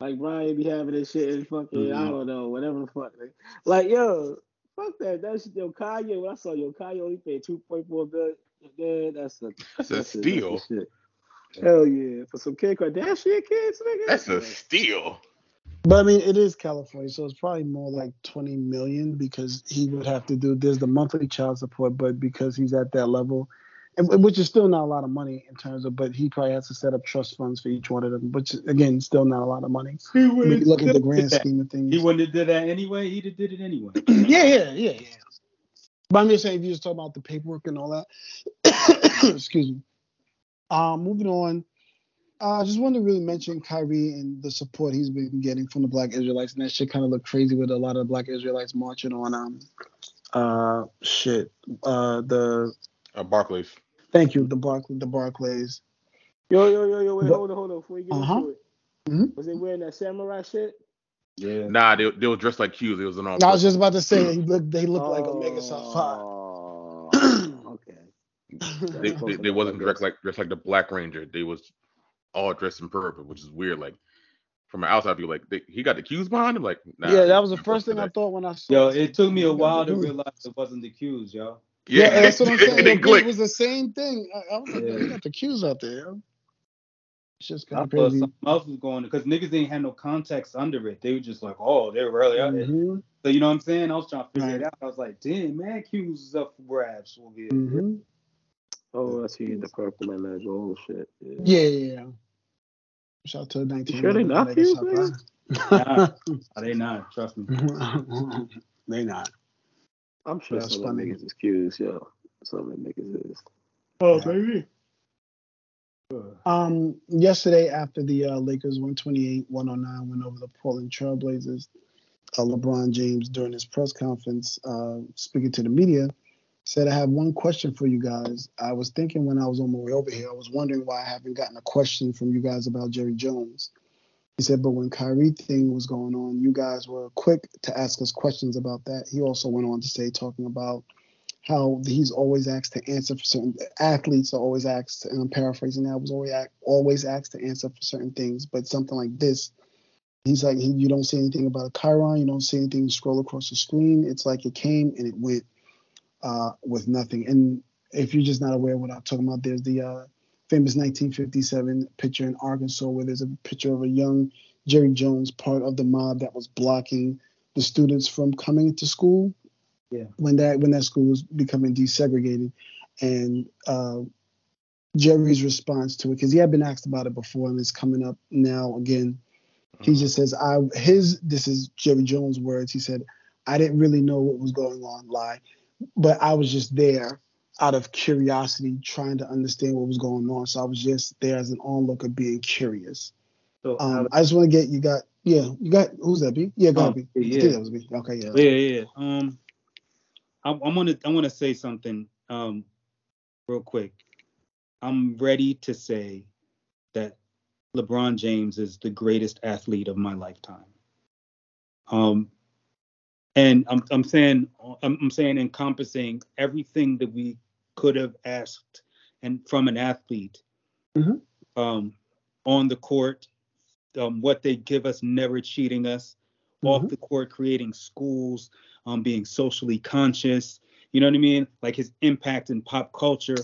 Like Brian be having this shit and fucking mm-hmm. I don't know whatever the fuck. Like yo, fuck that. That's yo Kanye. When I saw yo Kanye only paid two point four billion. Man, that's a that's, that's a steal. That's. Hell yeah, for some Kim Kardashian kids, nigga. That's a steal. But I mean, it is California, so it's probably more like 20 million because he would have to do. There's the monthly child support, but because he's at that level, and, which is still not a lot of money in terms of, but he probably has to set up trust funds for each one of them, which again, still not a lot of money. He I mean, look at the grand scheme of things. He wouldn't have did that anyway. He'd have did it anyway. <clears throat> yeah, yeah, yeah, yeah. But I'm just saying, if you just talk about the paperwork and all that, <coughs> excuse me. Um, moving on. Uh, I uh, just wanted to really mention Kyrie and the support he's been getting from the Black Israelites, and that shit kind of looked crazy with a lot of Black Israelites marching on um, uh, shit, uh, the uh, Barclays. Thank you, the Barclay, the Barclays. Yo, yo, yo, yo, wait, hold on, hold on, before you get uh-huh. into it. Mm-hmm. Was they wearing that samurai shit? Yeah. Nah, they, they were dressed like Q's. It was an all. I was just about to say he looked, they looked oh, like Omega Five. okay. <clears throat> they, they, they wasn't dressed like dressed like the Black Ranger. They was all dressed in purple, which is weird. Like from an outside view, like they, he got the Q's behind him. Like, nah, yeah, that was the first thing I thought when I saw. Yo, it took me a while to realize it wasn't the Q's, yo. Yeah, yeah that's what I'm <laughs> saying. it was the same thing. I, I was like, yeah. got the cues out there. It's just kind of crazy. Something else was going because niggas didn't have no context under it. They were just like, oh, they're really out mm-hmm. So you know what I'm saying? I was trying to figure right. it out. I was like, damn, man, cues is up for grabs. We'll get mm-hmm. Oh, I see the purple and that gold shit. Yeah, yeah, yeah. Shout out to 19. You sure they not cues, <laughs> nah, they not. Trust me. <laughs> they not. I'm sure That's some funny. niggas is cues, yo. Some of the niggas is. Oh, baby. Um, yesterday after the uh, Lakers 128-109 went over the Portland Trailblazers, uh, LeBron James during his press conference, uh, speaking to the media, said, "I have one question for you guys. I was thinking when I was on my way over here, I was wondering why I haven't gotten a question from you guys about Jerry Jones." He said, "But when Kyrie thing was going on, you guys were quick to ask us questions about that." He also went on to say, talking about how he's always asked to answer for certain athletes are always asked, and I'm paraphrasing that, was always always asked to answer for certain things, but something like this, he's like, you don't see anything about a chyron, you don't see anything scroll across the screen. It's like it came and it went uh, with nothing. And if you're just not aware of what I'm talking about, there's the uh, famous 1957 picture in Arkansas where there's a picture of a young Jerry Jones, part of the mob that was blocking the students from coming to school yeah. When that when that school was becoming desegregated, and uh, Jerry's response to it because he had been asked about it before and it's coming up now again. He uh-huh. just says, "I his this is Jerry Jones' words." He said, "I didn't really know what was going on, lie, but I was just there." Out of curiosity, trying to understand what was going on. So I was just there as an onlooker, being curious. So um, I just want to get you got yeah you got who's that B yeah got oh, B yeah that was B okay yeah yeah yeah um I, I want to I want to say something um, real quick. I'm ready to say that LeBron James is the greatest athlete of my lifetime. Um, and I'm I'm saying I'm, I'm saying encompassing everything that we could have asked and from an athlete mm-hmm. um, on the court, um, what they give us, never cheating us, mm-hmm. off the court, creating schools, um, being socially conscious. You know what I mean? Like his impact in pop culture.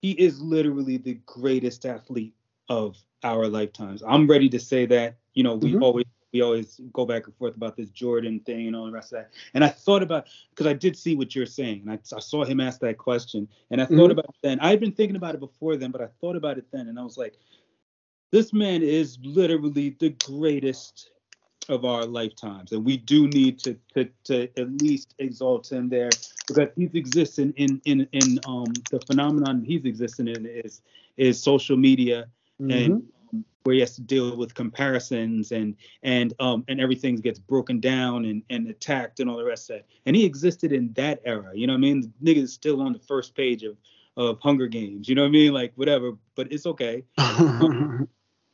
He is literally the greatest athlete of our lifetimes. I'm ready to say that. You know, we mm-hmm. always we always go back and forth about this Jordan thing and all the rest of that. And I thought about because I did see what you're saying, and I, I, saw him ask that question, and I thought mm-hmm. about it then. I had been thinking about it before then, but I thought about it then, and I was like, this man is literally the greatest of our lifetimes, and we do need to to, to at least exalt him there because he's existing in in in um the phenomenon he's existing in is is social media mm-hmm. and where he has to deal with comparisons and and um and everything gets broken down and and attacked and all the rest of that. And he existed in that era. You know what I mean? The nigga is still on the first page of of Hunger Games. You know what I mean? Like whatever, but it's okay. um,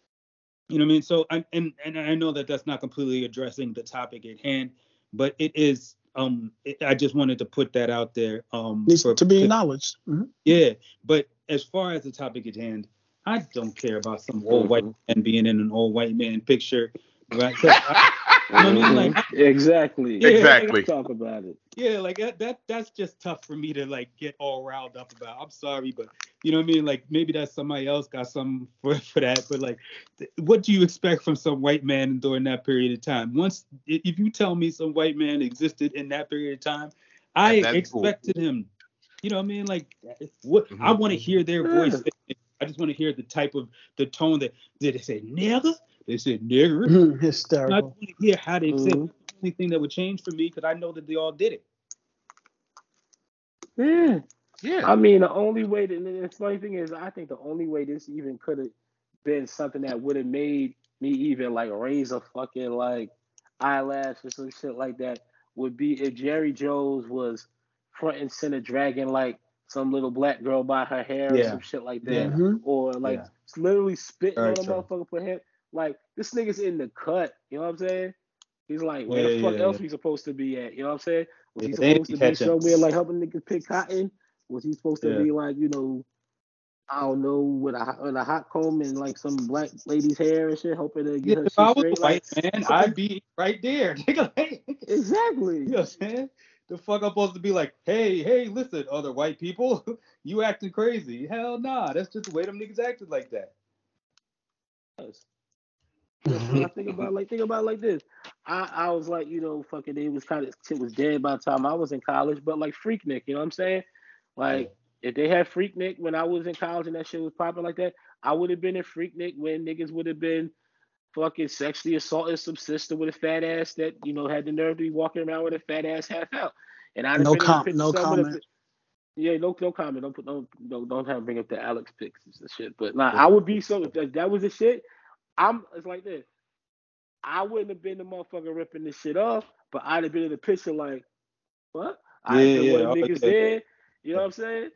<laughs> you know what I mean? So I, and and I know that that's not completely addressing the topic at hand, but it is. Um, it, I just wanted to put that out there. Um, for, to be acknowledged. Mm-hmm. Yeah, but as far as the topic at hand, I don't care about some old white man being in an old white man picture. Right? <laughs> I, I mean, like mm-hmm. exactly, yeah, exactly. Talk about it. Yeah, like that, that. That's just tough for me to like get all riled up about. I'm sorry, but you know what I mean. Like maybe that somebody else got something for for that. But like, what do you expect from some white man during that period of time? Once, if you tell me some white man existed in that period of time, I expected cool. him. You know what I mean? Like, what mm-hmm. I want to hear their voice. I just want to hear the type of the tone that did they say nigga they said nigger. Mm, <laughs> hysterical. I want to hear how they mm-hmm. said the only thing that would change for me because I know that they all did it. Yeah. Yeah. I mean, the only way that the funny thing is, I think the only way this even could have been something that would have made me even like raise a fucking like eyelash or some shit like that would be if Jerry Jones was front and center dragging like some little black girl by her hair yeah. or some shit like that, mm-hmm. or like yeah. literally spitting Very on a motherfucker for him. Like this nigga's in the cut. You know what I'm saying? He's like, where yeah, the fuck yeah, else yeah. we supposed to be at? You know what I'm saying? Was he supposed to be somewhere like helping niggas pick cotton? Was he supposed to be like, you know, I don't know, with a with a hot comb and like some black lady's hair and shit, hoping to get her If I was straight, a white like, man, <laughs> I'd be right there. <laughs> exactly. You know what I'm saying? The fuck I'm supposed to be like, hey, hey, listen, other white people, <laughs> you acting crazy. Hell nah, that's just the way them niggas acted like that. I think about <laughs> like think about like this. I, I was like, you know, fucking it was kind of shit was dead by the time I was in college, but like Freaknik, you know what I'm saying? Like if they had Freaknik when I was in college and that shit was popping like that, I would have been in Freaknik when niggas would have been fucking sexually assaulting some sister with a fat ass that you know had the nerve to be walking around with a fat ass half out. And I no com- no comment. yeah, no, no comment. Don't put no, no, don't have to bring up the Alex pics and shit. But nah, I would be so if that, that was the shit. I'm it's like this. I wouldn't have been the motherfucker ripping this shit off, but I'd have been in the picture like, what? I yeah, yeah, what niggas there. You know what I'm saying?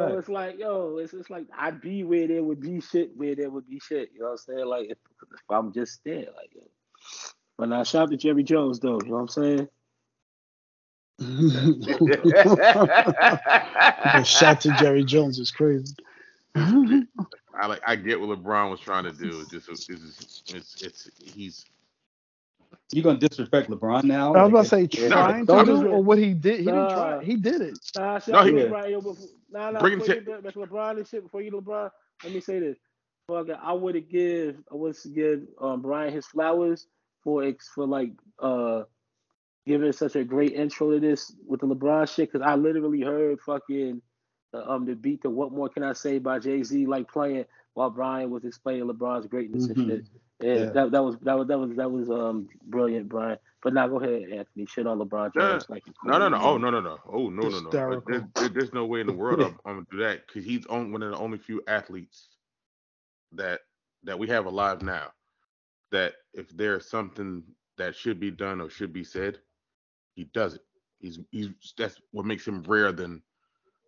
So right. it's like, yo, it's it's like I'd be where there would be shit, where there would be shit. You know what I'm saying? Like if, if I'm just there, like. Yo. But now shout out to Jerry Jones though. You know what I'm saying? <laughs> shout to Jerry Jones is crazy. I like I get what LeBron was trying to do. It's just it's it's, it's he's you gonna disrespect LeBron now? I was about to say trying no, to do or what he did. He didn't try. He did it. Nah, no, he did. Right, before, nah, nah, Bring him to LeBron and shit. Before you LeBron, let me say this. Fuck, I would have give I would give um Brian his flowers for for like uh giving such a great intro to this with the LeBron shit because I literally heard fucking uh, um the beat to What More Can I Say by Jay Z like playing while Brian was explaining LeBron's greatness mm-hmm. and shit. Yeah, yeah, That, that was that was that was that was um brilliant, Brian. But now go ahead, Anthony. Shit on LeBron James. like no, no, no. Oh, no, no, no. Oh, no, no, no. There's, there's no way in the world I'm, <laughs> I'm gonna do that because he's on, one of the only few athletes that that we have alive now. That if there's something that should be done or should be said, he does it. He's he's that's what makes him rare than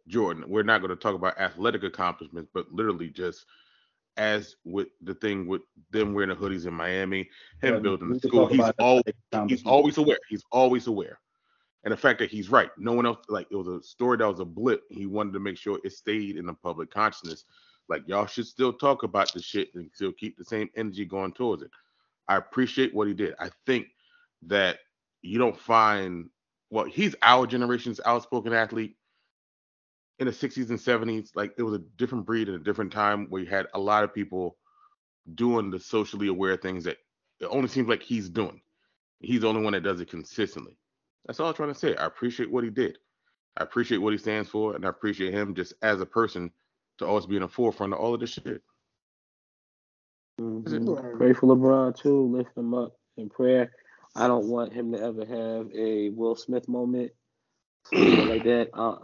Jordan. We're not going to talk about athletic accomplishments, but literally just as with the thing with them wearing the hoodies in Miami, him yeah, building the school, he's always he's always aware. He's always aware. And the fact that he's right, no one else like it was a story that was a blip. He wanted to make sure it stayed in the public consciousness. Like y'all should still talk about the shit and still keep the same energy going towards it. I appreciate what he did. I think that you don't find well, he's our generation's outspoken athlete in the 60s and 70s, like it was a different breed at a different time where you had a lot of people doing the socially aware things that it only seems like he's doing. He's the only one that does it consistently. That's all I'm trying to say. I appreciate what he did. I appreciate what he stands for, and I appreciate him just as a person to always be in the forefront of all of this shit. Mm-hmm. Pray for LeBron too. Lift him up in prayer. I don't want him to ever have a Will Smith moment like that. Uh,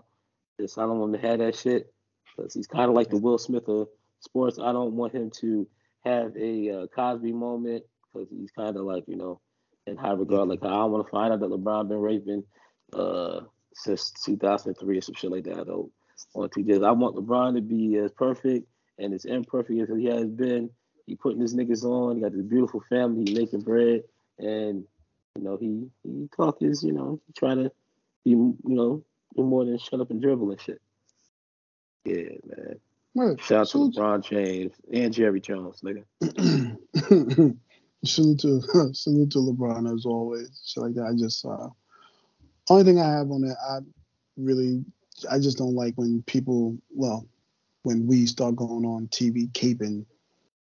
this. I don't want him to have that shit because he's kind of like the Will Smith of sports. I don't want him to have a uh, Cosby moment because he's kind of like you know in high regard. Like I don't want to find out that LeBron been raping uh, since 2003 or some shit like that. I don't want to just. I want LeBron to be as perfect and as imperfect as he has been. He putting his niggas on. He got this beautiful family. He making bread, and you know he he talk is you know he try to be you know do more than shut up and dribble and shit. Yeah, man. Right. Shout out to LeBron James and Jerry Jones, nigga. <clears throat> salute to <laughs> salute to LeBron as always. Shit like that. I just uh only thing I have on it, I really I just don't like when people well, when we start going on TV caping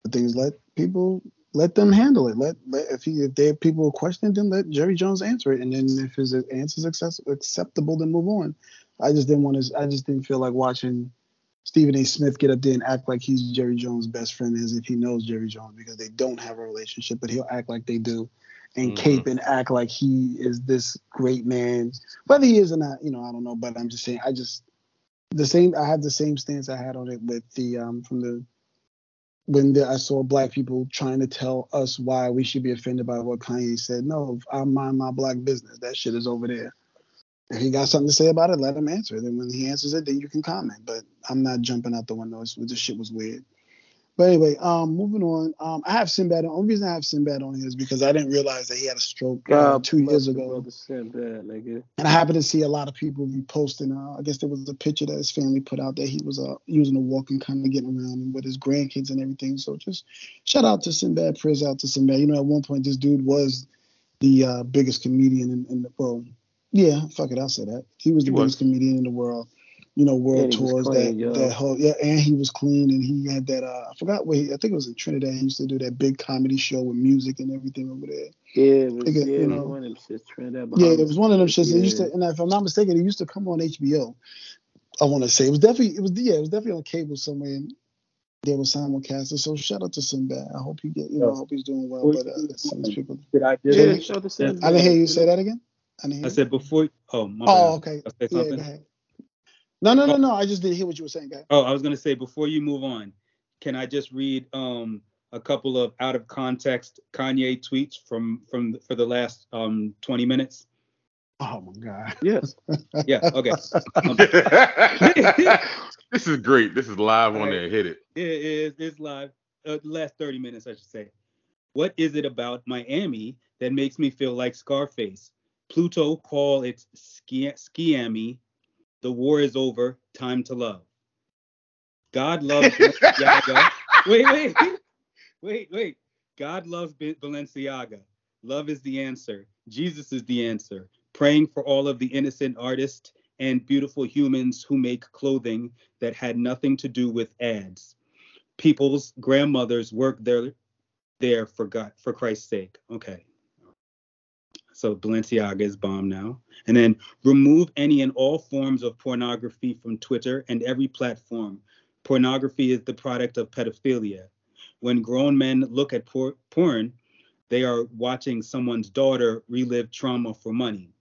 the things let people let them handle it. Let, let if he, if they people question then let Jerry Jones answer it, and then if his answer is access, acceptable, then move on. I just didn't want to. I just didn't feel like watching Stephen A. Smith get up there and act like he's Jerry Jones' best friend as if he knows Jerry Jones because they don't have a relationship, but he'll act like they do, and mm-hmm. cape and act like he is this great man. Whether he is or not, you know, I don't know. But I'm just saying, I just the same. I had the same stance I had on it with the um from the when the, I saw black people trying to tell us why we should be offended by what Kanye said. No, I mind my black business. That shit is over there. If he got something to say about it, let him answer. Then when he answers it, then you can comment. But I'm not jumping out the window. It's, this shit was weird. But anyway, um, moving on. Um, I have Sinbad. The only reason I have Sinbad on here is because I didn't realize that he had a stroke uh, two years ago. Sinbad, nigga. and I happened to see a lot of people reposting. Uh, I guess there was a picture that his family put out that he was uh, using a walking, kind of getting around with his grandkids and everything. So just shout out to Sinbad. Prayers out to Sinbad. You know, at one point this dude was the uh, biggest comedian in, in the world Yeah, fuck it, I'll say that. He was the He biggest comedian in the world. You know, world And he was tours clean, that yo. that whole yeah, and he was clean and he had that uh I forgot where he, I think it was in Trinidad. He used to do that big comedy show with music and everything over there. Yeah, it was, Nigga, yeah, you it was know. one of them shits. Trinidad Yeah, it was one of them shits. It used to, and if I'm not mistaken, it used to come on HBO. I want to say it was definitely it was yeah, it was definitely on cable somewhere. And there was simulcasted. So shout out to Sinbad. I hope he get you know I hope he's doing well. But uh, as people, Did I just? Yeah, shout out to Sinbad. I didn't hear you say that again. I didn't hear. I said before. Oh, my Oh, bad. okay. I said Yeah, something. go ahead. No, no, no, no. I just didn't hear what you were saying. Go ahead. Oh, I was gonna say before you move on, can I just read um a couple of out of context Kanye tweets from from for the last um 20 minutes? Oh my god. Yes. <laughs> Yeah. Okay. <laughs> Um, <laughs> this is great. This is live on Alright. there. Hit it. it is it's live. Uh, the last 30 minutes, I should say. What is it about Miami that makes me feel like Scarface? Pluto call it ski skiami. The war is over. Time to love. God loves Balenciaga. <laughs> Wait, wait, wait, wait. God loves Balenciaga. Love is the answer. Jesus is the answer. Praying for all of the innocent artists and beautiful humans who make clothing that had nothing to do with ads. People's grandmothers work there, there for God, for Christ's sake. Okay. So Balenciaga is bomb now. And then remove any and all forms of pornography from Twitter and every platform. Pornography is the product of pedophilia. When grown men look at por- porn, they are watching someone's daughter relive trauma for money.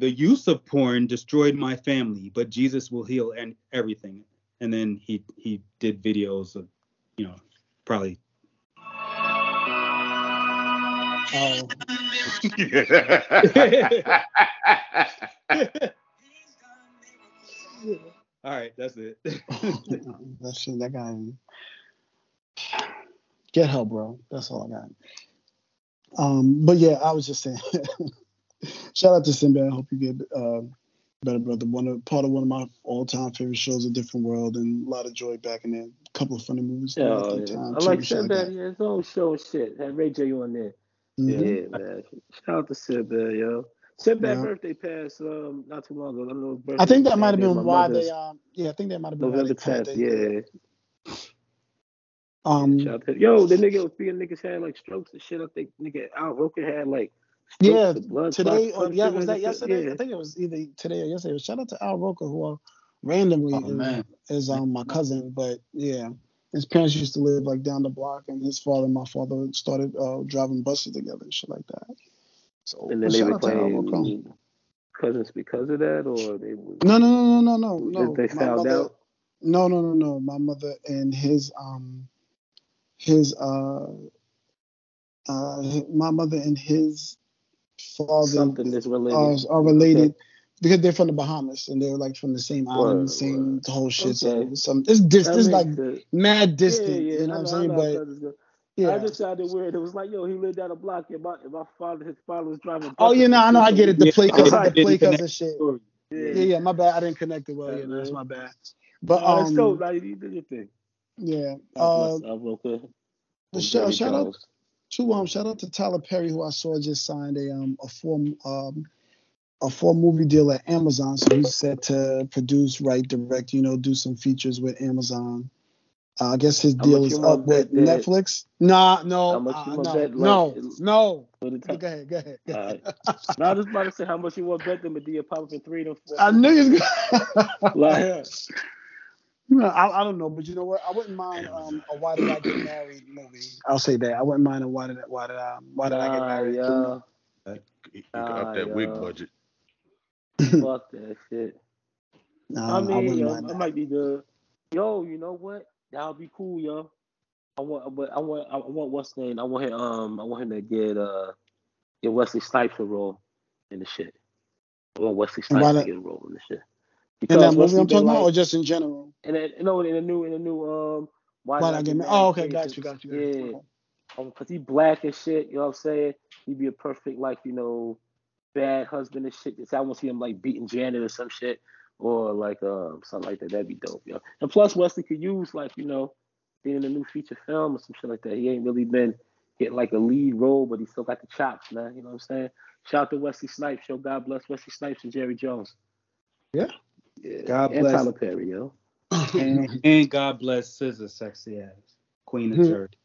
The use of porn destroyed my family, but Jesus will heal and everything. And then he he did videos of, you know, probably Oh, All right, that's it. <laughs> that shit. That guy. Get help, bro. That's all I got. Um, but yeah, I was just saying. <laughs> shout out to Sinbad. I hope you get uh, better, brother. One of part of one of my all-time favorite shows, A Different World, and a lot of joy back in there. A couple of funny movies. Yeah, at that yeah. time, I too, like shit Sinbad. that. Yeah, his own show and shit. Had Ray J on there. Mhm. Yeah, man. Shout out to Sinbad, yo. Sinbad's Yeah. birthday passed um not too long ago. I know his birthday I think that might have been My why mother's they. Um, yeah, I think that might have been why November they cut 10th. Yeah. Um. Shout out to, yo, the nigga was being niggas had like strokes and shit. I think nigga Al Roker had like Yeah, today or yeah, was that yesterday? Yeah. I think it was either today or yesterday. Shout out to Al Roker, who uh, randomly Oh, is, man. is um my cousin, but yeah, his parents used to live like down the block, and his father and my father started uh, driving buses together and shit like that. So And then they shout out to became cousins because of that, or they No, no, no, no, no, no. they found mother- out. No, no, no, no. My mother and his um his uh uh my mother and his father Something that's related. are, are related because they're from the Bahamas and they're like from the same island, Word, same whole shit. So Okay. it's some it's dis- That it's like sense. mad distant. Yeah, yeah, you know I what I'm saying? how But yeah. I just sounded weird. It was like, yo, he lived down the block, and my, and my father, his father was driving. oh buses yeah, no, I know, I get it. The Yeah, play I cousin, the play connect cousin shit. Yeah, Yeah, yeah, my bad. I didn't connect it well. Yeah, Yeah, no, that's my bad. But Nah, that's um, dope. Like, you did your thing. yeah. God Uh, bless Al Roker the and shout, out to um shout out to Tyler Perry who I saw just signed a um a form um a four movie deal at Amazon. So he's set to produce, write, direct, you know, do some features with Amazon. Uh, I guess his deal is up with bet that- Netflix. Nah, How no, much uh, you want no, bet, like, no, it- no. Go ahead, go ahead. Go ahead. right. now I was about to say how much you want to bet them, but Dia pop up in three to four. I knew you was going <laughs> <laughs> Like, No, I, I don't know, but you know what? I wouldn't mind um, a "Why Did I Get Married" movie. I'll say that. I wouldn't mind a "Why Did I, Why Did I, Why Did I Get nah, Married?" yo, You can Ah, up that wig budget. <laughs> fuck that shit. Nah, I mean, wouldn't yo, I that. might be good. Yo, you know what? That'll be cool, yo. I want, but I want, I want what's the name? I want him, um, I want him to get uh, get Wesley Snipes a role in the shit. I want Wesley Snipes to get a role in the shit. In that movie I'm talking about, or just in general? And then, you know, in a new, in a new, um, why, Why Did Get Married? Married Oh, okay, got you, got you. Yeah, Got you. um, cause he black and shit. You know what I'm saying? He'd be a perfect like you know, bad husband and shit. So I want to see him like beating Janet or some shit, or like um something like that. That'd be dope, yo. And plus Wesley could use like you know, being in a new feature film or some shit like that. He ain't really been getting like a lead role, but he still got the chops, man. You know what I'm saying? Shout out to Wesley Snipes. Show God bless Wesley Snipes and Jerry Jones. Yeah. Yeah. God and bless. Tyler Perry, yo. <laughs> and, <laughs> and God bless SZA, sexy ass Queen of Mhm. Jersey.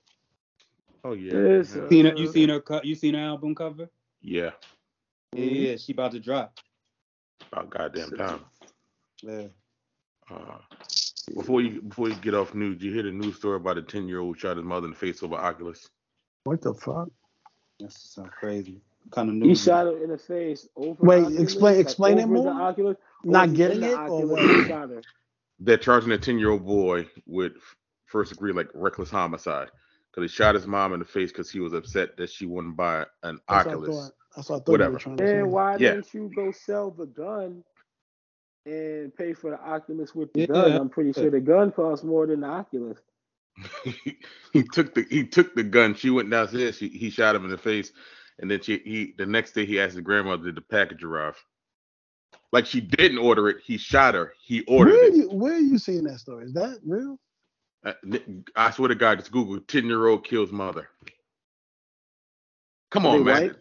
Oh yeah. Yes, yeah. uh, Seen her, you seen her? You seen her album cover? Yeah. Yeah, yeah. She about to drop. About goddamn time. Yeah. Uh, before you before you get off news, you hear the news story about a ten year old shot his mother in the face over Oculus. What the fuck? That's so crazy. Kind of news. He news. shot her in the face over. Wait, Oculus, explain- like explain it over more? The Oculus, Not getting in the it or what? and shot her. They're charging a ten year old boy with first degree like reckless homicide because he shot his mom in the face because he was upset that she wouldn't buy an That's what I Oculus. Thought. That's what I thought you Whatever. were trying to say. And why Yeah. didn't you go sell the gun and pay for the Oculus with the Yeah. gun? I'm pretty sure the gun costs more than the Oculus. <laughs> he took the he took the gun. She went downstairs. She, he shot him in the face, and then she he the next day he asked his grandmother did the package arrive. Like she didn't order it. He shot her. He ordered Where it. you where you seeing that story? Is that real? Uh, n- I swear to God, just Google ten year old kills mother. Come on, man. white?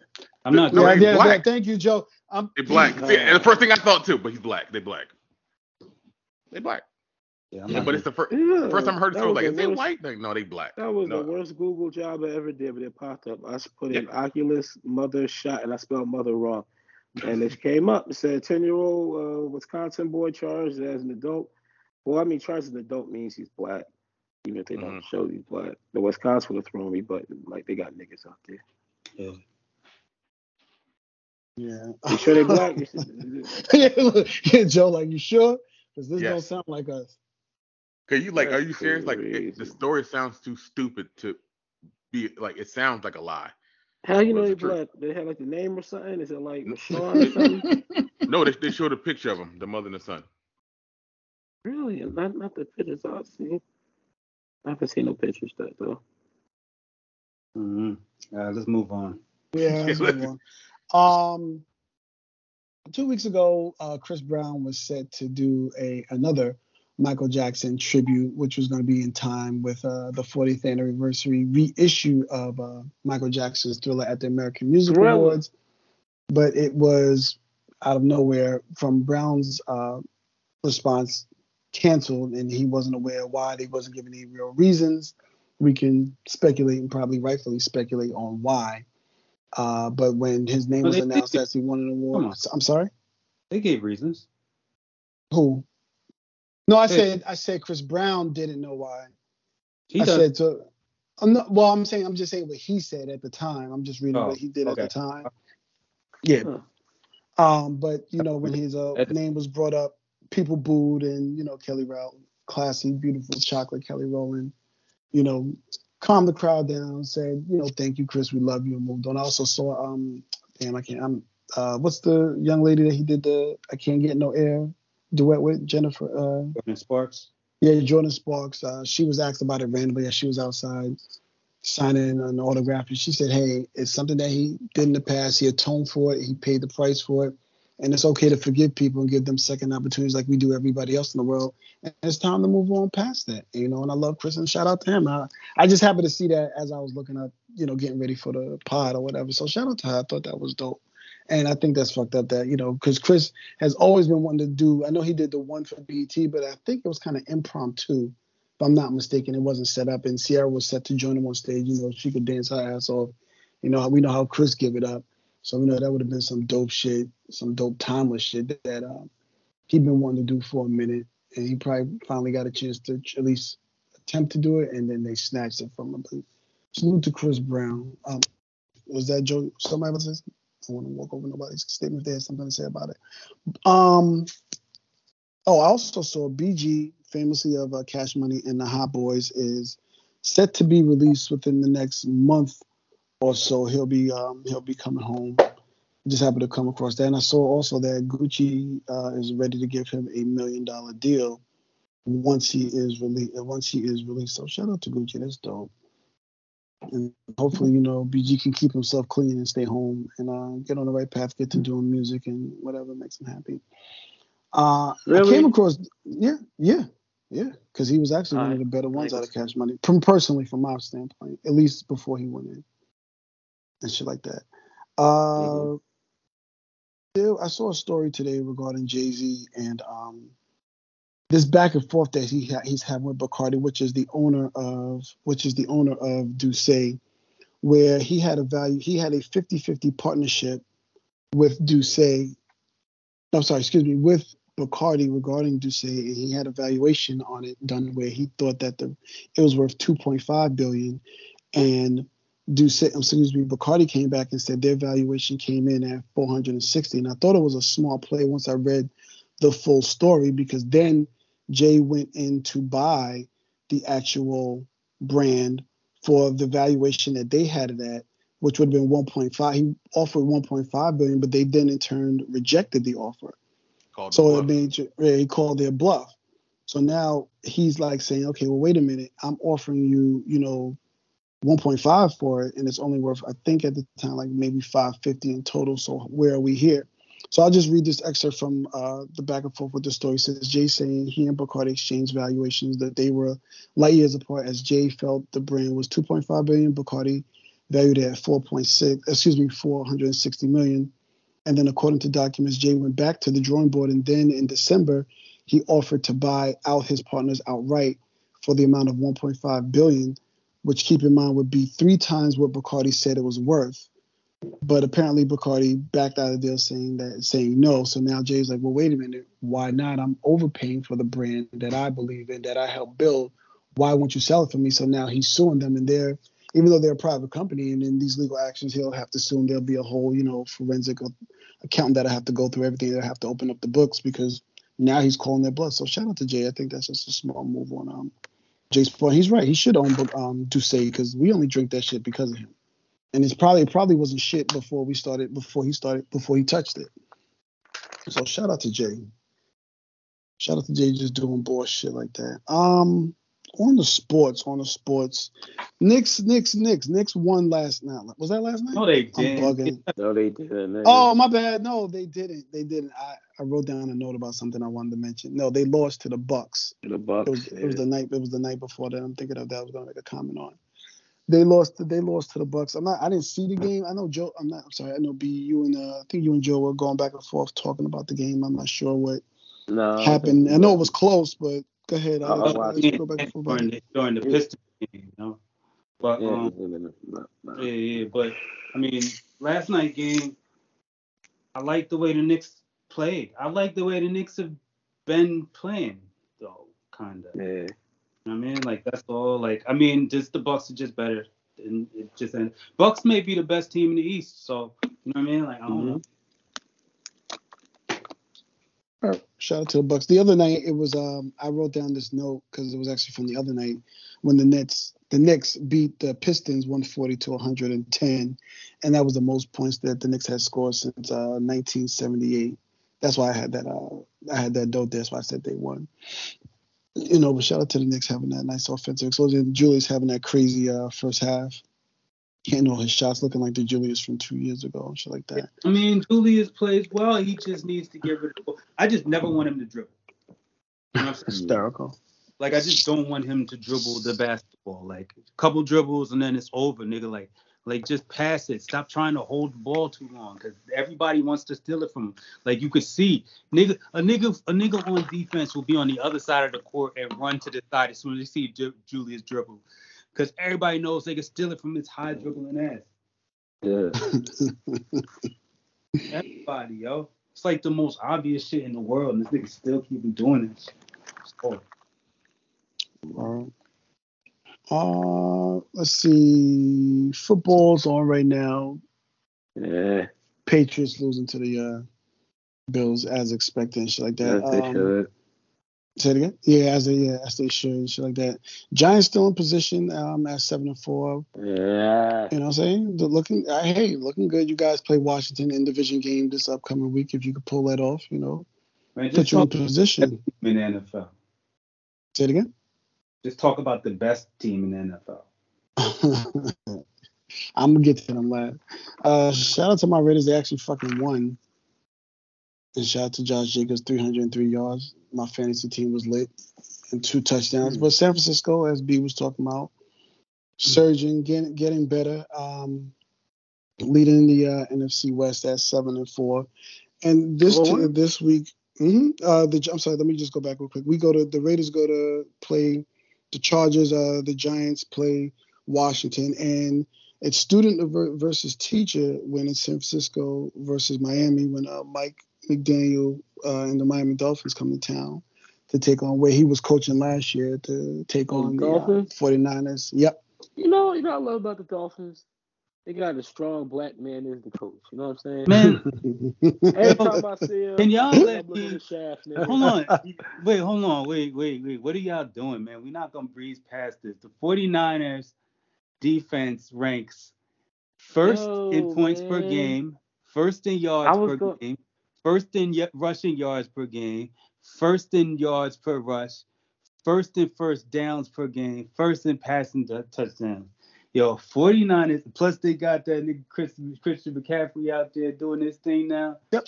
I'm not. No, yeah, yeah, black. yeah, Thank you, Joe. I'm They black. Uh, See, and the first thing I thought too, but he's black. They black. They black. Yeah, Yeah, but it's the first Yeah, first time I heard the that story. Like, is they worst- white? Like, no, they black. That was No. the worst Google job I ever did, but it popped up. I put in Oculus mother shot, and I spelled mother wrong. <laughs> And it came up. It said 10 year old uh, Wisconsin boy charged as an adult. Well, I mean, charged as an adult means he's black, even if they don't Mhm. show he's black. The Wisconsin would have thrown me, but like they got niggas out there. Yeah. Yeah. <laughs> You sure they black? <laughs> Yeah, Joe, like you sure? Because this Yes. don't sound like us. Cause you like, are you serious? Like, it, the story sounds too stupid to be like. It sounds like a lie. How you know they it true? black? They have like the name or something? Is it like Rashawn or something? <laughs> No, they, they showed a picture of them, the mother and the son. Really? Not not the pictures I've seen. I haven't seen no pictures that though. hmm All right, let's move on. Yeah. let's move on. Um, two weeks ago, uh, Chris Brown was set to do a another Michael Jackson tribute, which was going to be in time with uh, the 40th anniversary reissue of uh, Michael Jackson's Thriller at the American Music Thriller. Awards. But it was out of nowhere from Brown's uh, response canceled, and he wasn't aware why. They wasn't giving any real reasons. We can speculate and probably rightfully speculate on why. Uh, but when his name Well, was they- announced they- as he won an award, on. I'm sorry, They gave reasons. who? No, I Hey. said I said Chris Brown didn't know why. He I does. said so. I'm not, well, I'm saying I'm just saying what he said at the time. I'm just reading Oh, what he did okay. at the time. Yeah. Huh. Um, but you know when his uh, name was brought up, people booed, and you know Kelly Rowland, classy, beautiful chocolate Kelly Rowland, you know, calmed the crowd down, said, you know, thank you, Chris, we love you, and moved on. I also saw, um, damn, I can't, I'm, uh, what's the young lady that he did the I can't get no air duet with Jennifer? Uh, Jordin Sparks. yeah, Jordin Sparks. Uh, she was asked about it randomly as she was outside signing an autograph, and she said, "Hey, it's something that he did in the past. He atoned for it. He paid the price for it, and it's okay to forgive people and give them second opportunities like we do everybody else in the world. And it's time to move on past that, you know. And I love Chris and shout out to him. I, I just happened to see that as I was looking up, you know, getting ready for the pod or whatever. So shout out to her. I thought that was dope. And I think that's fucked up that, you know, because Chris has always been wanting to do, I know he did the one for BET, but I think it was kind of impromptu. If I'm not mistaken, it wasn't set up. And Ciara was set to join him on stage. You know, she could dance her ass off. You know, we know how Chris give it up. So, you know, that would have been some dope shit, some dope timeless shit that, um, he'd been wanting to do for a minute. And he probably finally got a chance to at least attempt to do it. And then they snatched it from him. But salute to Chris Brown. Um, was that Joe? Somebody saying? I want to walk over nobody's statement. If they had something to say about it. Um. Oh, I also saw BG, famously of uh, Cash Money and the Hot Boys, is set to be released within the next month or so. He'll be um, he'll be coming home. Just happened to come across that, and I saw also that Gucci uh, is ready to give him a million dollar deal once he is released. Once he is released, so shout out to Gucci. That's dope. And hopefully, you know, BG can keep himself clean and stay home and uh, get on the right path, get to doing music and whatever makes him happy. Uh, I came across, yeah, yeah, yeah, because he was actually one of the better ones Like- out of Cash Money, from personally from my standpoint, at least before he went in and shit like that. Uh, Mhm. there, I saw a story today regarding Jay Z and um, this back and forth that he ha- he's having with Bacardi, which is the owner of which is the owner of D'USSÉ, where he had a value he had a 50-50 partnership with D'USSÉ. I'm sorry, excuse me, with Bacardi regarding D'USSÉ, and he had a valuation on it done where he thought that the it was worth 2.5 billion, and D'USSÉ, um, excuse me, Bacardi came back and said their valuation came in at 460, and I thought it was a small play once I read the full story because then Jay went in to buy the actual brand for the valuation that they had it at, which would have been 1.5. He offered 1.5 billion, but they then in turn rejected the offer. Called so it made he called their bluff. So now he's like saying, okay, well, wait a minute, I'm offering you, you know, 1.5 for it, and it's only worth, I think at the time, like maybe 550 in total. So where are we here? So I'll just read this excerpt from uh, the back and forth with the story. It says Jay saying he and Bacardi exchanged valuations that they were light years apart as Jay felt the brand was 2.5 billion, Bacardi valued at 4.6, excuse me, 460 million. And then according to documents, Jay went back to the drawing board and then in December he offered to buy out his partners outright for the amount of 1.5 billion, which keep in mind would be three times what Bacardi said it was worth. But apparently Bacardi backed out of the deal saying that saying no. So now Jay's like, well, wait a minute, why not? I'm overpaying for the brand that I believe in, that I helped build. Why won't you sell it for me? So now he's suing them and they're even though they're a private company and in these legal actions he'll have to sue and there'll be a whole, you know, forensic accountant that I have to go through everything I have to open up the books because now he's calling their blood. So shout out to Jay. I think that's just a small move on um Jay's point. He's right. He should own um D'USSÉ because we only drink that shit because of him and it's probably it probably wasn't shit before we started before he started before he touched it. So shout out to Jay. Shout out to Jay just doing bullshit like that. Um, on the sports, on the sports, Knicks, Knicks, Knicks, Knicks won last night. Was that last night? No, they didn't. no, they didn't. Oh, my bad. No, they didn't. They didn't. I, I wrote down a note about something I wanted to mention. No, they lost to the Bucks. The Bucks. It was, yeah. it was the night. It was the night before that. I'm thinking of that. I was going to make a comment on. They lost. To, they lost to the Bucks. I'm not. I didn't see the game. I know Joe. I'm not. I'm sorry. I know B. You and uh, I think you and Joe were going back and forth talking about the game. I'm not sure what no, happened. I know it was close, but go ahead. I'll, I'll, I'll go back and forth during, the, during the Pistons game, you know. But um, yeah, yeah. But I mean, last night game, I like the way the Knicks played. I like the way the Knicks have been playing, though, kind of. Yeah. I mean, like that's all. Like, I mean, just the Bucks are just better. And it just and Bucks may be the best team in the East. So you know what I mean? Like, I don't mm-hmm. know. All right, shout out to the Bucks. The other night, it was um I wrote down this note because it was actually from the other night when the Nets the Knicks beat the Pistons 140 to 110, and that was the most points that the Knicks had scored since uh, 1978. That's why I had that uh I had that note there. That's why I said they won you know, but shout out to the Knicks having that nice offensive explosion. Julius having that crazy uh, first half. Can't know his shots looking like the Julius from two years ago and shit like that. I mean, Julius plays well. He just needs to get rid of. I just never want him to dribble. You know Hysterical. Like I just don't want him to dribble the basketball. Like a couple dribbles and then it's over, nigga. Like like just pass it. Stop trying to hold the ball too long because everybody wants to steal it from him. Like you could see, nigga, a nigga, a nigga on defense will be on the other side of the court and run to the side as soon as they see Julius dribble, because everybody knows they can steal it from his high dribbling ass. Yeah. <laughs> everybody, yo. It's like the most obvious shit in the world, and this nigga still keep doing it. All right. Uh, let's see. Football's on right now. Yeah. Patriots losing to the uh, Bills as expected and shit like that. As they um, should. Say it again. Yeah, as they yeah, as they should, shit like that. Giants still in position um at seven and four. Yeah. You know what I'm saying? The looking uh, hey, looking good. You guys play Washington in division game this upcoming week. If you could pull that off, you know. Man, put you in position. In the NFL. Say it again. Just talk about the best team in the NFL. <laughs> I'm gonna get to them last. Uh, shout out to my Raiders. They actually fucking won. And shout out to Josh Jacobs, 303 yards. My fantasy team was lit and two touchdowns. Mm-hmm. But San Francisco, as B was talking about, surging, getting getting better. Um, leading the uh, NFC West at seven and four. And this t- this week, hmm uh, the I'm sorry. Let me just go back real quick. We go to the Raiders go to play the Chargers. Uh, the Giants play Washington, and it's student versus teacher when it's San Francisco versus Miami when uh, Mike McDaniel uh, and the Miami Dolphins come to town to take on where he was coaching last year to take oh, on the uh, 49ers. Yep. You know, you know, I love about the Dolphins. They got a strong black man as the coach. You know what I'm saying? Man, <laughs> every time I see him, can y'all let me? Shaft, hold on, <laughs> wait, hold on, wait, wait, wait. What are y'all doing, man? We're not gonna breeze past this. The 49ers defense ranks first Yo, in points man. per game, first in yards per go- game, first in y- rushing yards per game, first in yards per rush, first in first downs per game, first in passing touchdowns. Yo, 49ers, plus they got that nigga Chris, Christian McCaffrey out there doing this thing now. Yep.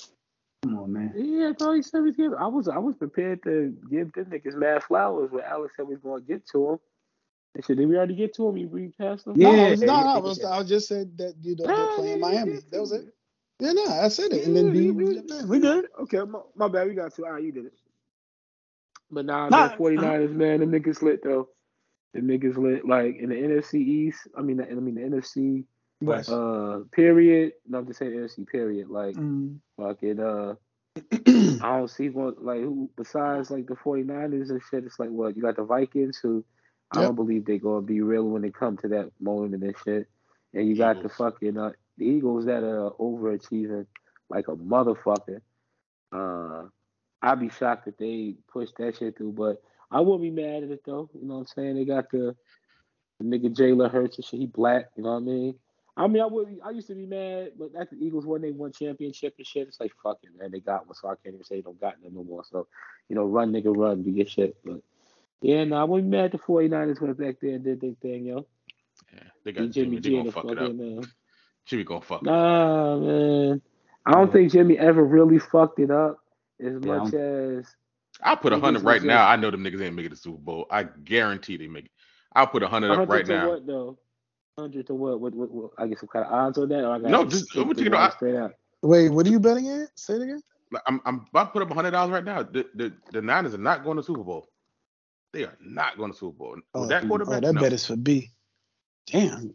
Come on, man. Yeah, I thought he said he's giving. I was I was prepared to give them niggas mad flowers when Alex said we was gonna get to him. And said, did we already get to him? You read past him? Yeah, no, no, no, I, was, I just said that you know they're playing Miami. That was it. Yeah, no, I said it. And then B, we, we good. Okay, my, my, bad. We got to. All right, you did it. But nah, nah the 49ers, man, the niggas lit though. The niggas lit like in the NFC East. I mean, the, I mean the NFC West. Uh, period. Not to say the NFC period. Like, mm. fucking uh. <clears throat> I don't see one like who besides like the 49ers and shit. It's like what you got the Vikings who I don't believe they're gonna be real when it comes to that moment and shit. And you got the fucking uh, the Eagles that are overachieving like a motherfucker. Uh, I'd be shocked if they push that shit through, but I wouldn't be mad at it though. You know what I'm saying? They got the, the nigga Jalen Hurts and shit. He black. You know what I mean? I mean, I would. I used to be mad, but after the Eagles won, they won championship and shit. It's like fucking man, they got one, so I can't even say they don't got them no more. So, you know, run nigga, run, do your shit. But yeah, no, I wouldn't be mad. The 49ers went back there and did their thing, yo. Yeah, they got Jimmy, Jimmy G uh, gonna fuck it up. Man. Jimmy gonna fuck nah, man. I don't think Jimmy ever really fucked it up as yeah, much as. I'll put a hundred right now. I know them niggas ain't making the Super Bowl. I guarantee they make it. I'll put a hundred up right now. What though? Hundred to what? What, what? what? I get some kind of odds on that. Or I got no, just what you know. Straight out. Wait, what are you betting at? Say it again. I'm I'm about to put up a hundred dollars right now. The, the the Niners are not going to Super Bowl. They are not going to Super Bowl. Oh, that quarterback. Oh, that no. bet is for B. Damn.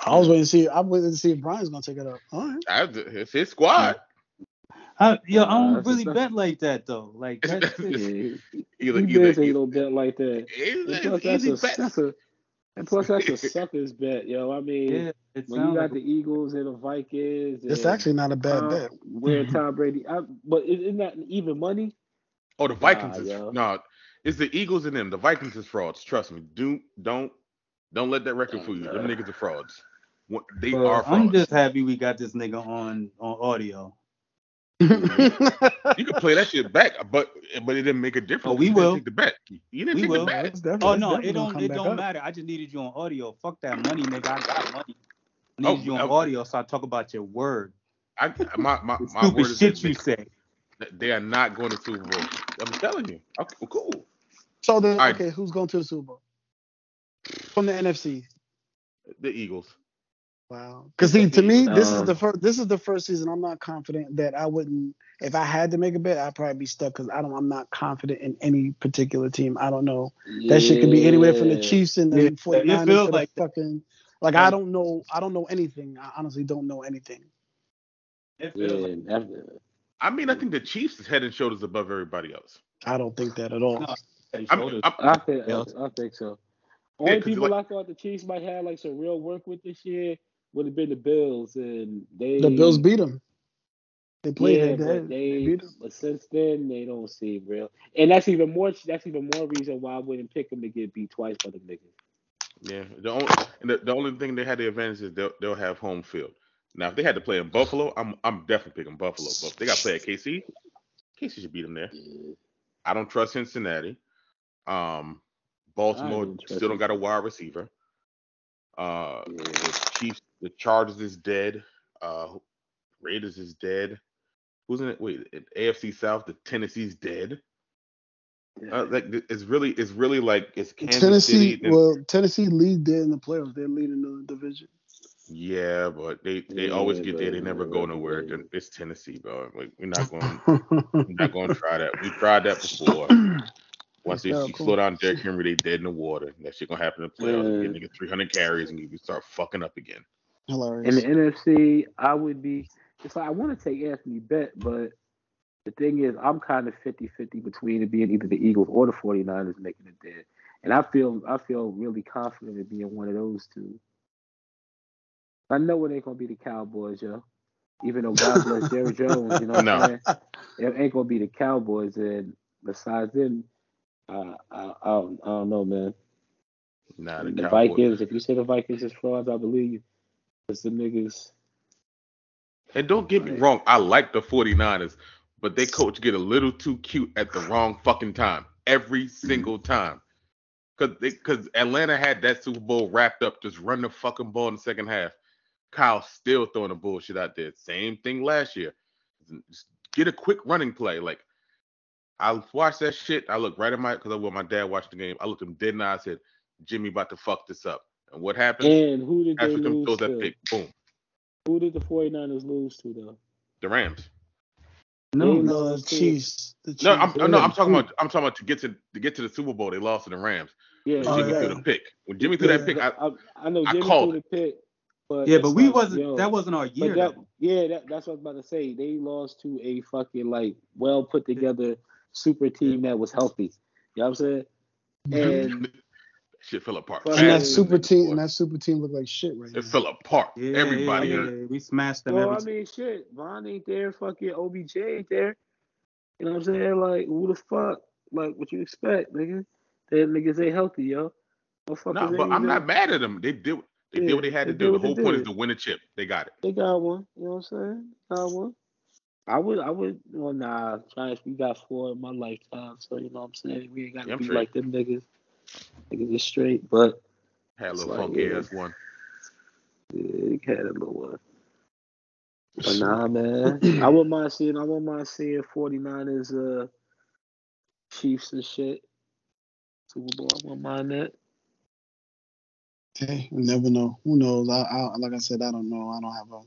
I was waiting to see. I was waiting to see if Brian's gonna take it up. All right. It's his squad. I, yo, I don't really bet like that though. Like that's either, either, either, either bet like that. <laughs> And plus, that's a, that's a, and plus that's a sucker's bet, yo. I mean, yeah, when you got like the Eagles and the Vikings, it's actually not a bad um, bet. Where <laughs> Tom Brady, I, but isn't that even money? Oh, the Vikings nah, is no. It's the Eagles and them. The Vikings is frauds. Trust me. Do don't don't let that record fool you. Them niggas are frauds. They are frauds. I'm just happy we got this nigga on on audio. You can play that shit back, but but it didn't make a difference. Oh, we will take the bet. You didn't we take will. the bet. Oh no, it don't it don't matter. I just needed you on audio. Fuck that money, nigga. I got money. I oh, needed oh, you on oh, audio, so I talk about your word. I my my, <laughs> my word is shit you say. They are not going to Super Bowl. I'm telling you. Okay, well, cool. So then, right. okay, who's going to the Super Bowl from the NFC? The Eagles. Wow. Because see, to me, this is um, the first. This is the first season. I'm not confident that I wouldn't. If I had to make a bet, I'd probably be stuck because I don't. I'm not confident in any particular team. I don't know. Yeah. That shit could be anywhere from the Chiefs and the yeah. 49ers to like the fucking. Like I don't know. I don't know anything. I honestly don't know anything. Yeah, like, I mean, I think the Chiefs is head and shoulders above everybody else. I don't think that at all. No, I'm, I'm, i think, I, think so. Only yeah, people like, I thought the Chiefs might have like some real work with this year would have been the Bills, and they the Bills beat them. They played. Yeah, but they, they but since then they don't seem real, and that's even more. That's even more reason why I wouldn't pick them to get beat twice by the niggas. Yeah, the only the, the only thing they had the advantage is they'll, they'll have home field. Now, if they had to play in Buffalo, I'm I'm definitely picking Buffalo. But if they got to play at KC, KC should beat them there. I don't trust Cincinnati. Um, Baltimore still don't got a wide receiver. Uh, the Chiefs, the Chargers is dead. Uh, Raiders is dead. Who's in it? Wait, AFC South, the Tennessee's dead. Uh, like it's really, it's really like it's Kansas Tennessee. City. well, Tennessee lead there in the playoffs. They're leading the division. Yeah, but they they Yeah, always get there. They never go nowhere. Then It's Tennessee, bro. Like we're not going. <laughs> we're not going to try that. We tried that before. Once they you cool. slow down Derrick Henry, they dead in the water. That shit gonna happen in the playoffs. You Yeah. get nigga 300 carries and you start fucking up again. In the NFC, I would be. It's like I want to take Anthony Bet, but the thing is, I'm kind of 50-50 between it being either the Eagles or the 49ers making it there. And I feel I feel really confident in being one of those two. I know it ain't gonna be the Cowboys, yo. Even though God bless <laughs> Jerry Jones, you know what No. I'm saying? It ain't gonna be the Cowboys. And besides them, uh, I, I, don't, I don't know, man. Nah, the, The Vikings, if you say the Vikings is frauds, I believe you. The niggas. And don't get me wrong, I like the 49ers, but they coach get a little too cute at the wrong fucking time every mm-hmm. single time. Cause they, cause Atlanta had that Super Bowl wrapped up, just run the fucking ball in the second half. Kyle still throwing the bullshit out there. Same thing last year. Just get a quick running play. Like I watched that shit. I looked right at my because I when my dad watched the game. I looked him dead in the eye. I said, "Jimmy about to fuck this up." And what happened? And who did they lose throws that to? pick, boom, Who did the 49ers lose to, though? the Rams. No, No, the Chiefs. The Chiefs. No, I'm Yeah. no, I'm talking about I'm talking about to get to to get to the Super Bowl. They lost to the Rams. Yeah, When Oh, Jimmy yeah. threw the pick. When Jimmy threw Yeah. that pick, I, I, I know I called threw the pick, but yeah, but we like, wasn't. yo, that wasn't our year. That, yeah, that, that's what I was about to say. They lost to a fucking like well put together super team that was healthy. You know what I'm saying? Mm-hmm. And shit fell apart. But- And that super team, and that super team look like shit right now. it fell apart. Yeah, Everybody yeah, yeah, we smashed them well, every I mean, shit, Von ain't there. Fucking OBJ ain't there. You know what I'm saying? Like, who the fuck? Like, what you expect, nigga? That niggas ain't healthy, yo. Motherfuckers No, but I'm even- not mad at them. They did they Yeah, did what they had they to do. The whole point is to win a chip. They got it. They got one. You know what I'm saying? Got one. I would, I would, well, nah, Giants, we got four in my lifetime, so you know what I'm saying? We ain't got to Yeah, be straight. like them niggas. Niggas is straight, but Had a It's little like, funky yeah. ass one. yeah, they had a little one. But nah, man. <clears throat> I wouldn't mind seeing, I wouldn't mind seeing 49ers, uh, Chiefs and shit. Super Bowl, I wouldn't mind that. Hey, you never know. Who knows? I, I like I said, I don't know. I don't have a.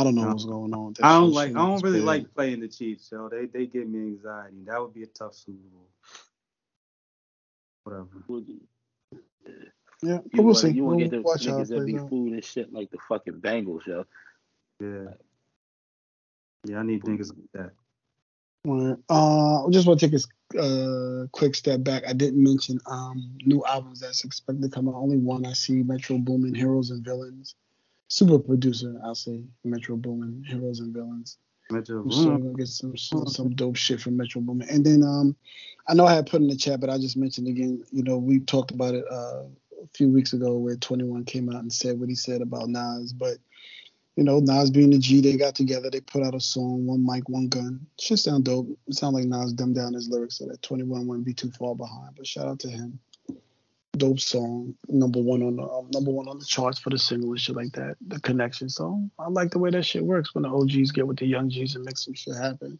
I don't know No. what's going on. with that I don't like. I don't really bad. like playing the Chiefs, yo. They they give me anxiety. That would be a tough Super Bowl. Whatever. Yeah, You we'll want, see. you want We'll to get the niggas that be food and shit like the fucking Bengals, yo. Yeah. Yeah, I need niggas like that. Right. Uh, I just want to take a uh, quick step back. I didn't mention um, new albums that's expected to come out. Only one I see: Metro Boomin, Heroes and Villains. Super producer, I'll say Metro Boomin, Heroes and Villains. Metro I'm sure we're Boom. gonna get some some, some dope shit from Metro Boomin. And then um, I know I had put in the chat, but I just mentioned again. You know, we talked about it uh, a few weeks ago where 21 came out and said what he said about Nas, but you know, Nas being the G, they got together, they put out a song, one mic, one gun. Shit sound dope. It sound like Nas dumbed down his lyrics so that 21 wouldn't be too far behind. But shout out to him. Dope song, number one on the um, number one on the charts for the single and shit like that. The connection. So I like the way that shit works when the OGs get with the young G's and make some shit happen.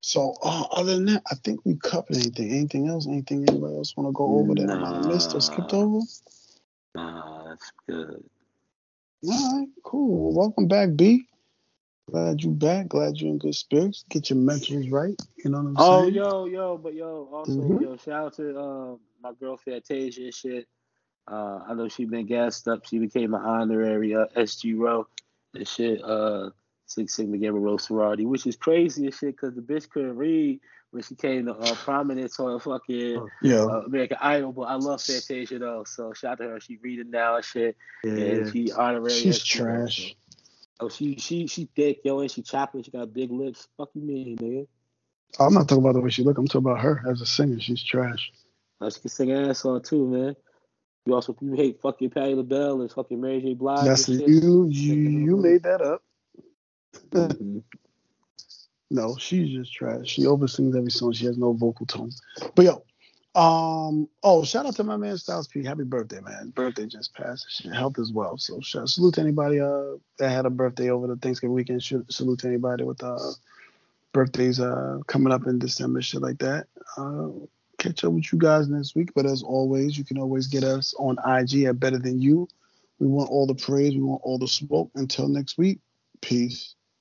So uh, other than that, I think we covered anything. Anything else? Anything anybody else want to go over that I missed or skipped over? Nah, that's good. All right, cool. Well, welcome back, B. Glad you back. Glad you're in good spirits. Get your mentals right. You know what I'm Oh, saying? yo, yo, but yo, also, Mhm. yo, shout out to um, my girl Fantasia and shit. Uh, I know she been gassed up. She became an honorary uh, SG row and shit. Uh, Six Sigma Gamma Rho sorority, which is crazy as shit because the bitch couldn't read when she came to uh, prominence on fucking Oh, Yeah. uh, American Idol. But I love Fantasia though, so shout out to her. She reading now and shit, Yeah, and she honorary. She's row, trash. so- Oh, she she she thick, yo, and she chocolate. She got big lips. Fuck you mean, nigga? I'm not talking about the way she look. I'm talking about her as a singer. She's trash. Uh, she can sing ass on too, man. You also you hate fucking Patti LaBelle and fucking Mary J. Blige. That's you. You you made that up. Mhm. <laughs> No, she's just trash. She oversings every song. She has no vocal tone. But yo, um, oh, shout out to my man Styles P. Happy birthday, man. Birthday just passed. Health as well. So shout, salute to anybody uh that had a birthday over the Thanksgiving weekend. Should salute to anybody with uh birthdays uh coming up in December, shit like that. Uh catch up with you guys next week. But as always, you can always get us on IG at Better Than You We want all the praise. We want all the smoke. Until next week, peace.